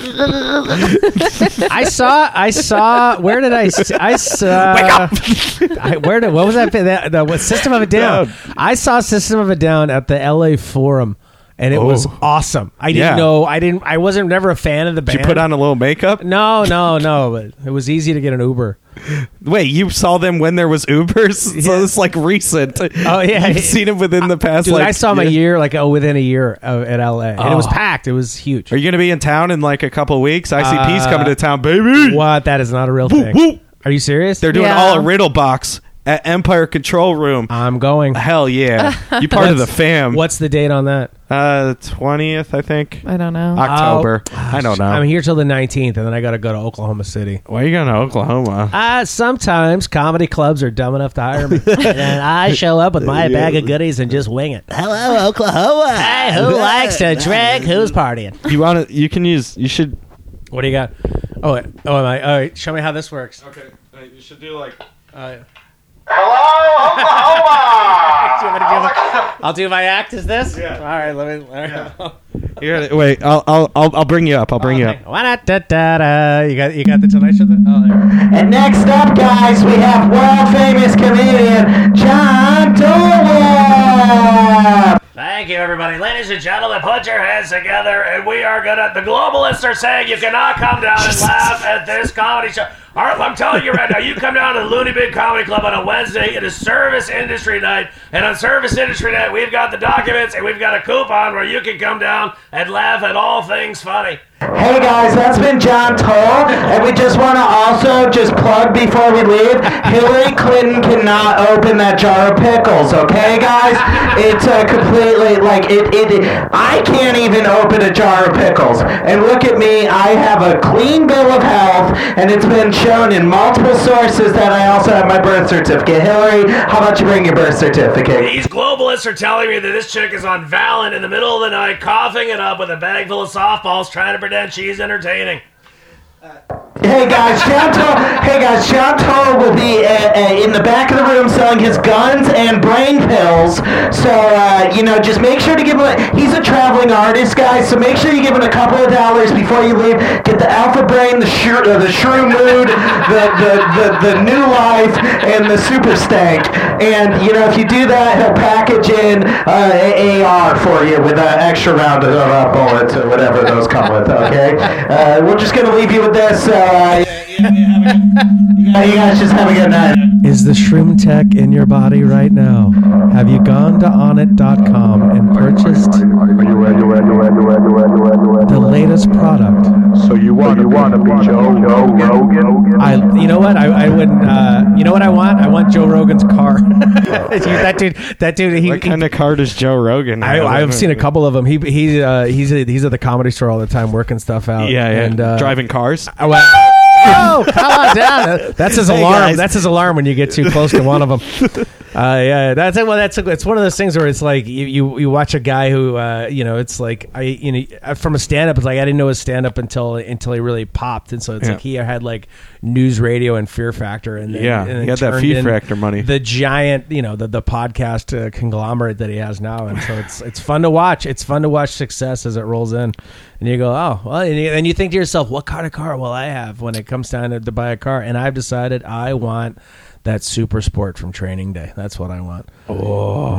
I saw. I saw. Where did I, I saw. Uh, Wake up! I, where did? What was that? The, the what, System of a Down. I saw System of a Down at the L.A. Forum, and it was Oh. awesome. I didn't Yeah. know. I didn't. I wasn't never a fan of the Did band. you put on a little makeup? No, no, no. But it was easy to get an Uber. Wait, you saw them when there was Ubers? So it's like recent. Oh yeah, You've seen them within the past. Dude, like, I saw him a year. year, like oh, within a year uh, at LA, and it was Oh. packed. It was huge. Are you going to be in town in like a couple weeks? ICP's Uh, coming to town, baby. What? That is not a real thing. woo. Are you serious? They're doing Yeah. all a riddle box at Empire Control Room. I'm going. Hell yeah! You part of the fam. What's the date on that? Uh, twentieth, I think. I don't know. October. Oh, I don't know. I'm here till the 19th, and then I got to go to Oklahoma City. Why are you going to Oklahoma? Uh, sometimes comedy clubs are dumb enough to hire me, and I show up with my bag of goodies and just wing it. Hello, Oklahoma. Hey, who likes to drink? Who's partying? You want to? You can use. You should. What do you got? Oh, wait. oh, am I? All right, show me how this works. Okay. You should do like. Uh, Hello, Oklahoma! do you want me to do my- I'll do my act. Is this? Yeah. All right. Let me. Let me You gotta, wait. I'll, I'll. I'll. I'll bring you up. I'll bring you up. Wa-da-da-da-da. You got. You got the Tonight Show. Oh, there. And next up, guys, we have world famous comedian John Dolab. Thank you, everybody. Ladies and gentlemen, put your hands together, and we are gonna. The globalists are saying you cannot come down and laugh at this comedy show. Right, I'm telling you right now, you come down to the Looney Bin Comedy Club on a Wednesday. It is Service Industry Night, and on Service Industry Night, we've got the documents and we've got a coupon where you can come down and laugh at all things funny. Hey guys, that's been John Toll, and we just want to also just plug before we leave. Hillary Clinton cannot open that jar of pickles, okay, guys? It's uh, completely like it, it. I can't even open a jar of pickles. And look at me, I have a clean bill of health, and it's been shown in multiple sources that I also have my birth certificate. Hillary, how about you bring your birth certificate? These globalists are telling me that this chick is on Valen in the middle of the night, coughing it up with a bag full of softballs, trying to pretend she's entertaining. Hey guys, John Hey guys, Toll will be uh, uh, in the back of the room selling his guns and brain pills. So uh, you know, just make sure to give him. A, he's a traveling artist, guys. So make sure you give him a couple of dollars before you leave. Get the Alpha Brain, the shrew, uh, the Shrew Mood, the, the the the New Life, and the Super Stank. And you know, if you do that, he'll package in uh, a AR for you with an extra round of uh, bullets or whatever those come with. Okay, uh, we're just gonna leave you with this. Uh, yeah, you guys just have a good night. Is the shroom tech in your body right now? Have you gone to onnit.com and purchased the latest product? So you want you want to be Joe Rogan? I, you know what? I, I wouldn't. Uh, you know what I want? I want Joe Rogan's car. that dude. That dude. He, What kind of car does Joe Rogan? I, have? I've seen a couple of them. He he's uh, he's he's at the comedy store all the time working stuff out. Yeah, yeah. And, uh, Driving cars. I went, oh, come on down. That's his Hey, alarm. guys. That's his alarm when you get too close to one of them. Uh, yeah, that's well. That's it's one of those things where it's like you you, you watch a guy who uh, you know it's like I you know from a stand up it's like I didn't know his stand up until until he really popped and so it's Yeah. like he had like news radio and Fear Factor and then, Yeah, and then he had that Fear Factor money. the giant you know the the podcast uh, conglomerate that he has now and so it's it's fun to watch it's fun to watch success as it rolls in and you go oh well and you, and you think to yourself what kind of car will I have when it comes time to, to buy a car and I've decided I want that super sport from training day that's what I want Oh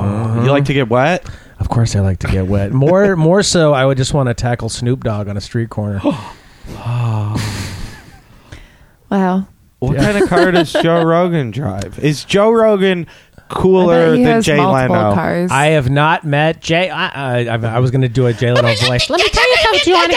mm-hmm. You like to get wet? of course I like to get wet more more so I would just want to tackle Snoop Dogg on a street corner Wow. What Yeah. kind of car does Joe Rogan drive? Is Joe Rogan I cooler bet he than has Jay Leno. cars. I have not met Jay. I, I, I was going to do a Jay Leno voice. Let me tell you something, Johnny.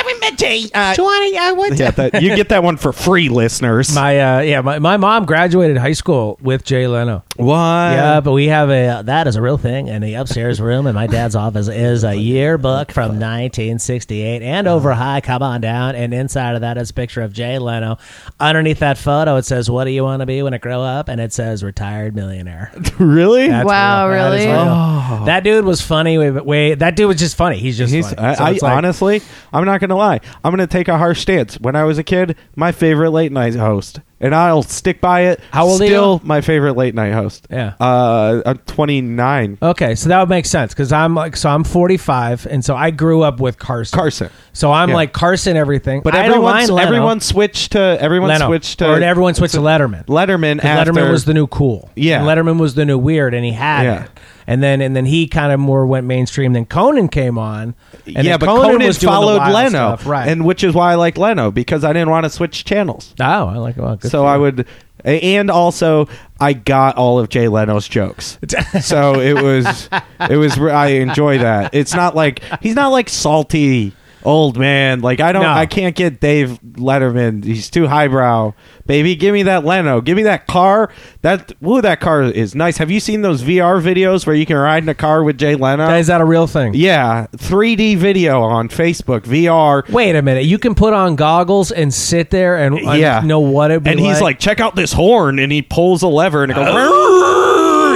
Johnny, I went to Yeah, that, you get that one for free, listeners. my uh, yeah. My, my mom graduated high school with Jay Leno. what? Yeah, but we have a that is a real thing in the upstairs room in my dad's office is a yearbook from 1968 and over high. Come on down, and inside of that is a picture of Jay Leno. Underneath that photo, it says, "What do you want to be when I grow up?" and it says, "Retired millionaire." really? That's Wow, real. That is really? real. Oh. That dude was funny. Wait, wait, that dude was just funny. He's just. He's, funny. I, So I it's like- honestly, I'm not gonna lie. I'm gonna take a harsh stance. When I was a kid, my favorite late night host, and I'll stick by it. How old are you? Still, my favorite late night host. Yeah. Uh, I'm 29. Okay, so that would make sense because I'm like, so I'm 45, and so I grew up with Carson. Carson. So I'm Yeah. like Carson everything. But I don't everyone, mind Leno. everyone switched to everyone Leno. switched to or everyone switched to Letterman. Letterman. 'Cause After Letterman was the new cool. Yeah. And Letterman was the new weird, and he had Yeah. it. And then and then he kind of more went mainstream. Then Conan came on. And yeah, but Conan, was followed Leno, stuff, right? And which is why I like Leno because I didn't want to switch channels. oh, I like well, so I would, and also I got all of Jay Leno's jokes. so it was, it was. I enjoy that. It's not like he's not like salty old man. Like I don't, No. I can't get Dave Letterman. He's too highbrow. Baby, give me that Leno. Give me that car. That ooh, that car is nice. Have you seen those VR videos where you can ride in a car with Jay Leno? Is that a real thing? yeah, 3D video on Facebook VR. Wait a minute. You can put on goggles and sit there and Yeah. know what it. and he's like, check out this horn, and he pulls a lever, and it goes.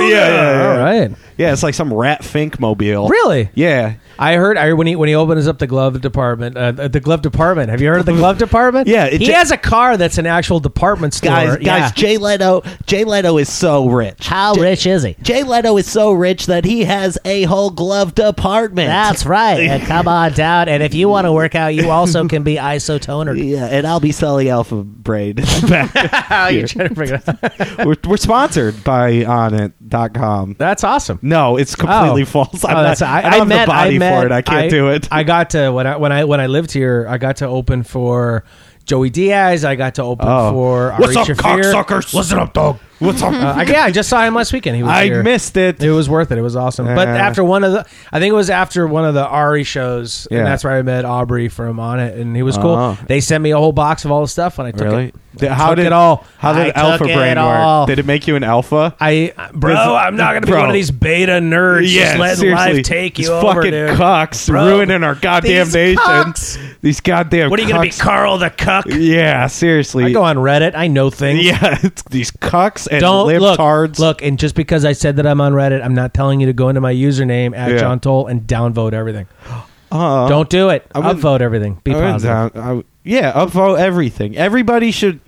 yeah, yeah, yeah. all right. Yeah, it's like some rat fink mobile. Really? Yeah. I heard I when he when he opens up the glove department, uh, the glove department. Have you heard of the glove department? Yeah, it he ju- has a car that's an actual department store. Guys, Yeah. guys, Jay Leno, Jay Leno is so rich. how Jay- rich is he? Jay Leno is so rich that he has a whole glove department. That's right. And come on down. And if you want to work out, you also can be isotoner. yeah, and I'll be selling Alpha Brain. How you trying to bring it up? we're, we're sponsored by onnit.com. That's awesome. No, it's completely Oh. false. Oh, I'm Oh, that's- not, I, I, I have met, the body I met, for it. I can't do it. I got to when I when I when I lived here. I got to open for Joey Diaz. I got to open Oh. for Ari What's up, Shaffir. cocksuckers? Listen up, dog. What's up? Uh, I, yeah, I just saw him last weekend. He was I here. missed it. It was worth it. It was awesome. But after one of the, I think it was after one of the Ari shows, Yeah. and that's where I met Aubrey from Onnit, and he was cool. Oh. They sent me a whole box of all the stuff, and I took Really? it. Did- I how took did it all? How did Alpha it Brain all. work? Did it make you an alpha? I, bro, Does- I'm not gonna be bro. one of these beta nerds just letting life take you These over, fucking dude. cucks Bro, ruining our goddamn these nation. cucks. These goddamn. What are you gonna be, cucks. Carl the cuck? Yeah, seriously. I go on Reddit. I know things. Yeah, it's these cucks and Don't look, libtards. look, and just because I said that I'm on Reddit, I'm not telling you to go into my username at Yeah. John Toll and downvote everything. Uh, Don't do it. I wouldn't- Upvote everything. Be I wouldn't positive. down- I- yeah, upvote everything. Everybody should.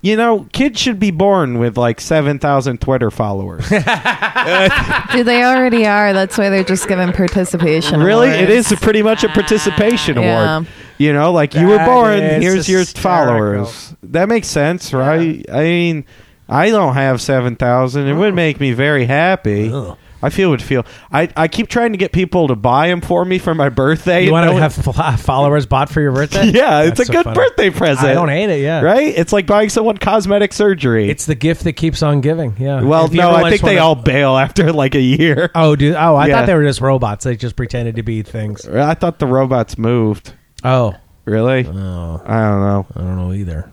You know, kids should be born with like seven thousand Twitter followers. Dude, they already are. That's why they're just given participation. really, awards. it is a pretty much a participation Yeah. award. You know, like you were That born, is here's your hysterical. followers. That makes sense, right? I mean, I don't have seven thousand. It would oh. make me very happy. Ugh. I feel it would feel. I I keep trying to get people to buy them for me for my birthday. You want to have fo- followers bought for your birthday? Yeah, it's That's a so good funny. birthday present. I don't hate it. Yeah, Right? It's like buying someone cosmetic surgery. It's the gift that keeps on giving. Yeah. well, no, I think they wanna- all bail after like a year. Oh, dude. Oh, I Yeah. thought they were just robots. They just pretended to be things. Uh, I thought the robots moved. Oh. Really? Oh. I don't know. I don't know either.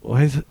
Why is it?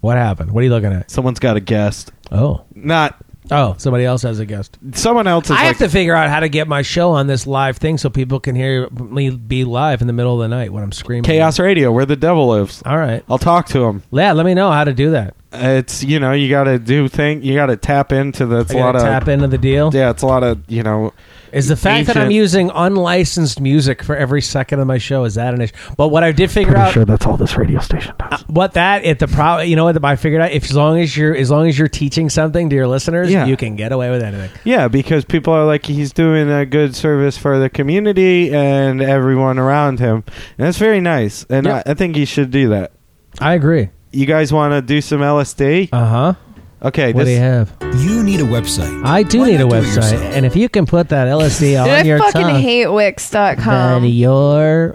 What happened? What are you looking at? Someone's got a guest. Oh. Not Oh, somebody else has a guest. someone else is I like have to figure out how to get my show on this live thing so people can hear me be live in the middle of the night when I'm screaming. Chaos Radio, where the devil lives. All right. I'll talk to him. Yeah, let me know how to do that. It's you know you got to do thing. You got to tap into the. It's I a lot of tap into the deal. yeah. It's a lot of you know. Is the fact that I'm Ancient- using unlicensed music for every second of my show is that an issue? But what I did figure out, sure that's all this radio station does. what that if the pro, you know what I figured out, if as long as you're as long as you're teaching something to your listeners, Yeah. you can get away with anything. Yeah, because people are like he's doing a good service for the community and everyone around him, and that's very nice. And Yeah. I, I think he should do that. I agree. You guys want to do some LSD? Uh huh. Okay, What do you this, have? You need a website. I do Why need a not do it website, yourself? and if you can put that LSD on Dude, I your fucking tongue, hate then Wix.com. you're.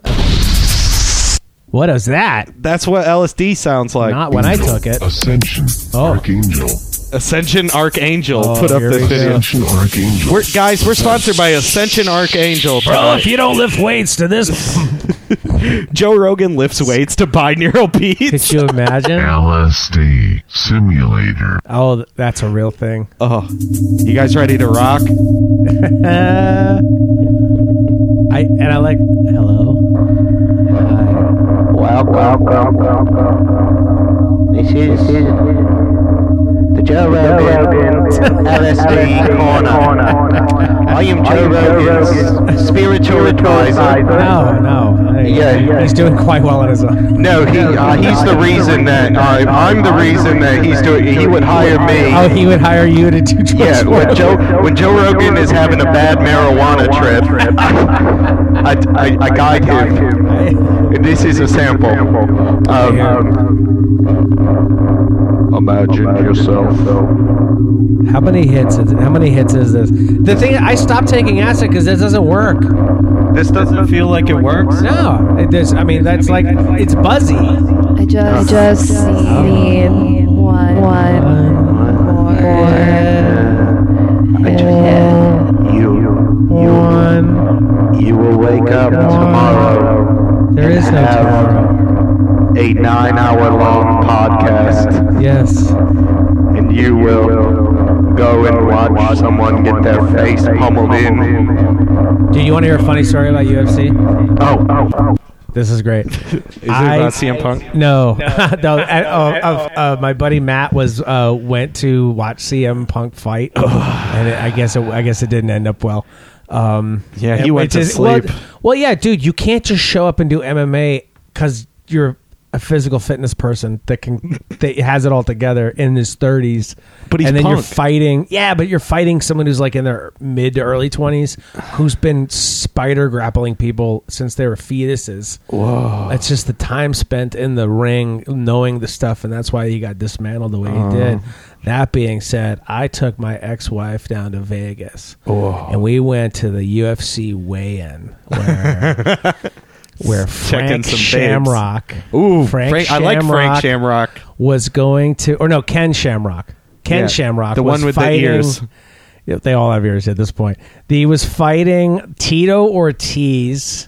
What is that? that's what LSD sounds like. Not when I took it. Ascension, Oh. Archangel, Ascension Archangel Oh, put up here this we video. Ascension Archangel. We're, guys, we're sponsored by Ascension Archangel. Bro, if you don't lift weights to this, Joe Rogan lifts weights to binaural beats. could you imagine? LSD Simulator. Oh, that's a real thing. Oh, you guys ready to rock? I and I like hello. Welcome. This is the Joe Rogan LSD Corner. I am Joe Rogan's spiritual advisor. No, no. Hey, Yeah, yeah. he's doing quite well on his own. No, he uh, he's the reason that uh, I'm the reason that he's doing. He would hire me. Oh, he would hire you to do drugs. Yeah, when. Joe when Joe Rogan is having a bad marijuana trip, I, I, I guide him. And this is a sample. Um, imagine yourself. How many hits? Is, how many hits is this? The thing I stopped taking acid because this doesn't work. This doesn't feel like it works. No, it does. I mean, that's like it's buzzy. I just I just need one one more hit. You One. you will wake up tomorrow. There is no Have tomorrow. A nine-hour-long podcast, Yes. and you will go and watch someone get their face pummeled in. Do you want to hear a funny story about UFC? Oh, oh, oh. This is great. Is it I- about CM Punk? No, no. uh, oh, uh, uh, my buddy Matt was uh, went to watch CM Punk fight, and it, I guess it, I guess it didn't end up well. Um, Yeah, he went it to just- well- sleep. Well, yeah, dude, you can't just show up and do MMA because you're a physical fitness person that can that has it all together in his 30s. But he's and then you're fighting. Yeah, but you're fighting someone who's like in their mid to early 20s, who's been spider grappling people since they were fetuses. Whoa. It's just the time spent in the ring knowing the stuff, and that's why he got dismantled the way he uh-huh. did. That being said, I took my ex wife down to Vegas, and we went to the UFC weigh in where, where Frank some babes. Shamrock. Ooh, Frank Frank, I like Frank Shamrock Shamrock. was going to, or no, Ken Shamrock. Ken Yeah, Shamrock, the one with the ears. They all have ears at this point. He was fighting Tito Ortiz,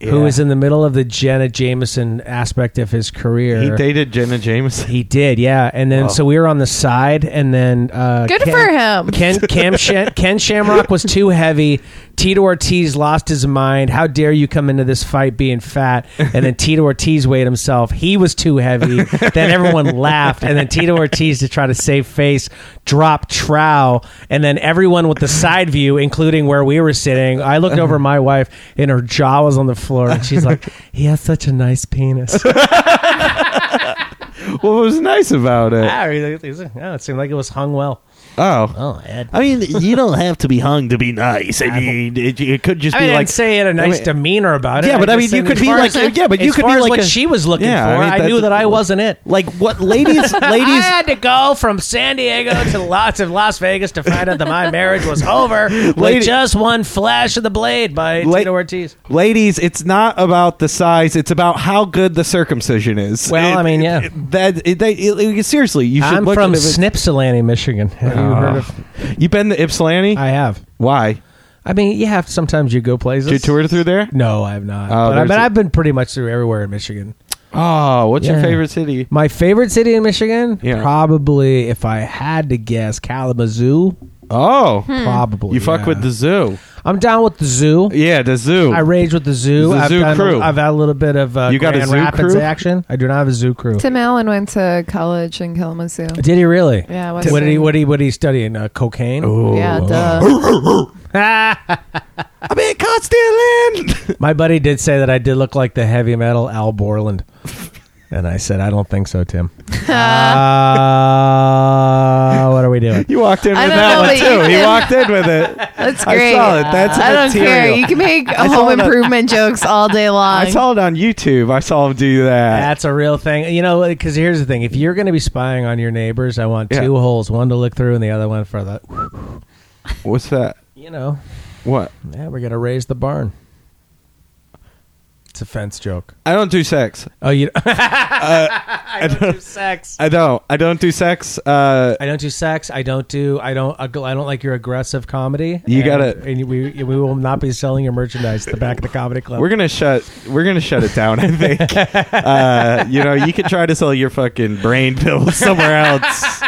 who was in the middle of the Jenna Jameson aspect of his career. He dated Jenna Jameson. He did, yeah. And then Oh. so we were on the side, and then uh, Good Ken, for him. Ken Cam Sha- Ken Shamrock was too heavy. Tito Ortiz lost his mind. How dare you come into this fight being fat? And then Tito Ortiz weighed himself. He was too heavy. then everyone laughed, and then Tito Ortiz to try to save face dropped trow, and then everyone with the side view, including where we were sitting. I looked over at my wife, and her jaw was on the floor, and she's like, "He has such a nice penis." What was nice about it? Ah, it was- it seemed like it was hung well. Oh. Oh, Ed. I mean, you don't have to be hung to be nice. I mean, it, it could just I be I like say it a nice mean- demeanor about it. Yeah, but I just mean, you said could as be far like- as- yeah, but you as could far be as like what a- she was looking Yeah, for. I mean, I, that's- knew that I wasn't it. like what ladies Ladies, I ladies had to go from San Diego to lots of Las Vegas to find out that my marriage was over with Lady- just one flash of the blade by La- Tito Ortiz. Ladies, it's not about the size; it's about how good the circumcision is. Well, I mean, yeah. it- that it, they, it- it- seriously, you should. I'm look from at it. Snipsalani, Michigan. You heard of? You been to Ypsilanti? I have. Why? I mean, you have sometimes you go places. Did you tour through there? No, I have not. Oh, but I, there's but a- I've been pretty much through everywhere in Michigan. Oh, what's your Yeah. favorite city? My favorite city in Michigan, Yeah. probably if I had to guess, Kalamazoo. Oh, Probably. you fuck yeah. with the zoo. I'm down with the zoo. Yeah, the zoo. I rage with the zoo. The I've zoo done, crew. I've had a little bit of uh, You got a Grand zoo Rapids crew? action. I do not have a zoo crew. Tim Allen went to college in Kalamazoo. Did he really? Yeah, What did he? Western. What did he? What did he study in? Uh, cocaine. Yeah, duh. I'm in caught stealing. My buddy did say that I did look like the heavy metal Al Borland, and I said I don't think so, Tim. uh, what are we doing? you walked in with that know, one but you too. He walked in with it. That's I great. saw it. That's I don't care. You can make home that- improvement jokes all day long. I saw it on YouTube. I saw him do that. That's a real thing. You know, because here's the thing: if you're going to be spying on your neighbors, I want Yeah. two holes, one to look through and the other one for the. What's that? You know, What? yeah, we're going to raise the barn. It's a fence joke. I don't do sex. Oh, you. I don't do sex. I don't. I don't do sex. Uh, I don't do sex. I don't do. I don't. I don't like your aggressive comedy. You gotta- And we we will not be selling your merchandise at the back of the comedy club. we're gonna shut. We're gonna shut it down. I think. uh, you know, you can try to sell your fucking brain pills somewhere else,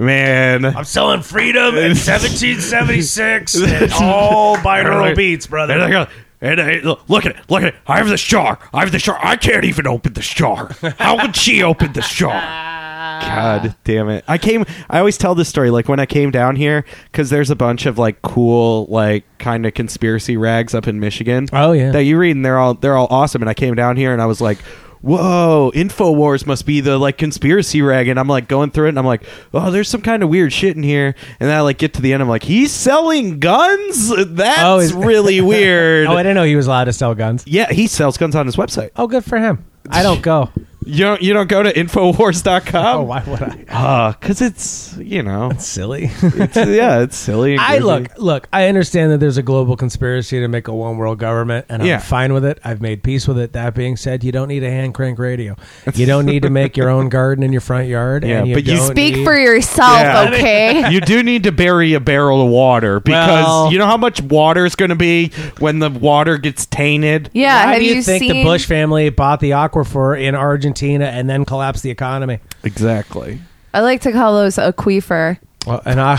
man. I'm selling freedom in 1776 and all binaural beats, brother. And I go, and I, look look at it, look at it. I have this jar. I have this jar. I can't even open this jar. How would she open this jar? God damn it! I came. I always tell this story like when I came down here because there's a bunch of like cool like kind of conspiracy rags up in Michigan. Oh, yeah. that you read and they're all they're all awesome. And I came down here and I was like. Whoa, Infowars must be the like conspiracy rag, and I'm like going through it, and I'm like, oh, there's some kind of weird shit in here, and then I like get to the end, I'm like, he's selling guns. That's Oh, is- really weird. oh, I didn't know he was allowed to sell guns. yeah, he sells guns on his website. Oh, good for him. I don't go. You don't you don't go to Infowars.com? Oh, why would I? Uh, cause it's you know, Silly. it's, yeah, it's silly. and I goofy. look, look. I understand that there's a global conspiracy to make a one world government, and I'm Yeah. fine with it. I've made peace with it. That being said, you don't need a hand crank radio. You don't need to make your own garden in your front yard. Yeah, and you but you don't Speak need- for yourself, Yeah. okay? you do need to bury a barrel of water because Well- you know how much water is going to be when the water gets tainted. yeah, Why have do you, you, think seen the Bush family bought the aquifer in Argentina and then collapse the economy? Exactly. I like to call those aquifer. Well, and I,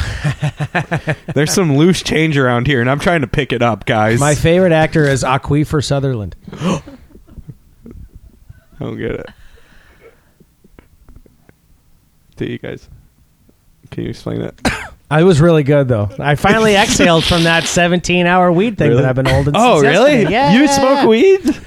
There's some loose change around here, and I'm trying to pick it up, guys. my favorite actor is Aquifer Sutherland. I don't get it. Do you guys? Can you explain it? I was really good though. I finally exhaled from that 17 hour weed thing Really? that I've been holding. oh, since really? yesterday. Yeah, You smoke weed?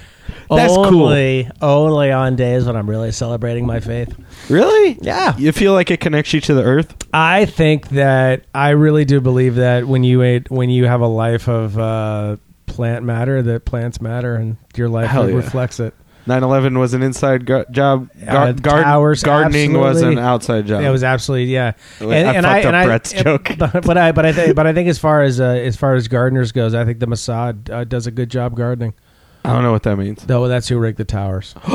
That's cool. only, Only on days when I'm really celebrating my faith. Really? Yeah. You feel like it connects you to the earth? I think that I really do believe that when you ate, when you have a life of uh, plant matter, that plants matter, and your life yeah. reflects it. 9/11 was an inside gu- job. Uh, Gar- gar- towers, gardening was an absolutely. outside job. It was absolutely yeah. I fucked up Brett's joke. But, but I but I think but I think as far as uh, as far as gardeners goes, I think the Mossad uh, does a good job gardening. I don't know what that means. Though that's who rigged the towers.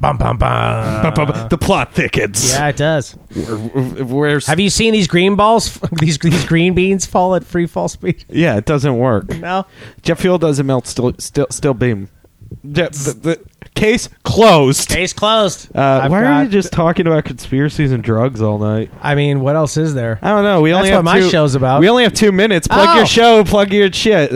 bum bum bum. the plot thickens. Yeah, it does. Where- Where's Have you seen these green balls? these these green beans fall at free fall speed? yeah, it doesn't work. No. Jet fuel doesn't melt. Still, still, still beam. Jet, the, the case closed. Case closed. Uh, I've why are you got- just talking about conspiracies and drugs all night? I mean, what else is there? I don't know. We only That's have my two, show's about. We only have two minutes. Plug Oh. your show. Plug your shit.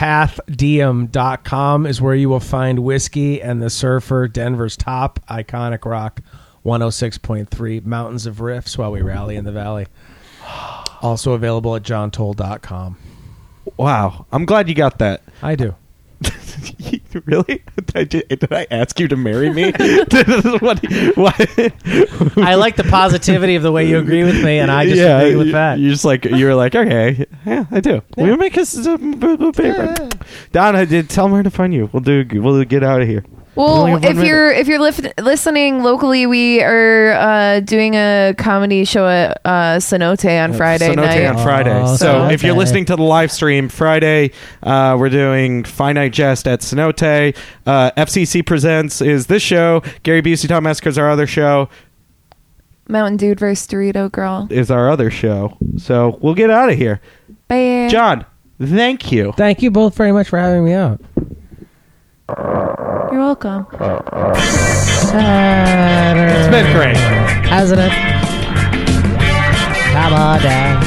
cartpathdm.com is where you will find whiskey and the surfer denver's top iconic rock 106.3 mountains of riffs while we rally in the valley. Also available at johntoll.com Wow, I'm glad you got that. i do really? Did I, did I ask you to marry me? what, what? i like the positivity of the way you agree with me and i just agree with you- that You just like you're like okay, yeah, I do. We'll make us. a Uh, Donna, did tell me where to find you. We'll do. We'll get out of here. We only Well, have one if you're if you're lif- listening locally, we are uh, doing a comedy show at uh, Cenote on Friday Cenote night. on Friday. Oh, so okay. if you're listening to the live stream Friday, uh, we're doing Finite Jest at Cenote. Uh, FCC Presents is this show. Gary Busey Tom Massacre is our other show. Mountain Dude versus Dorito Girl. Is our other show. So we'll get out of here. Bye. John, thank you. thank you both very much for having me out You're welcome. It's been great. hasn't it come on down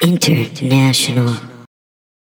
International.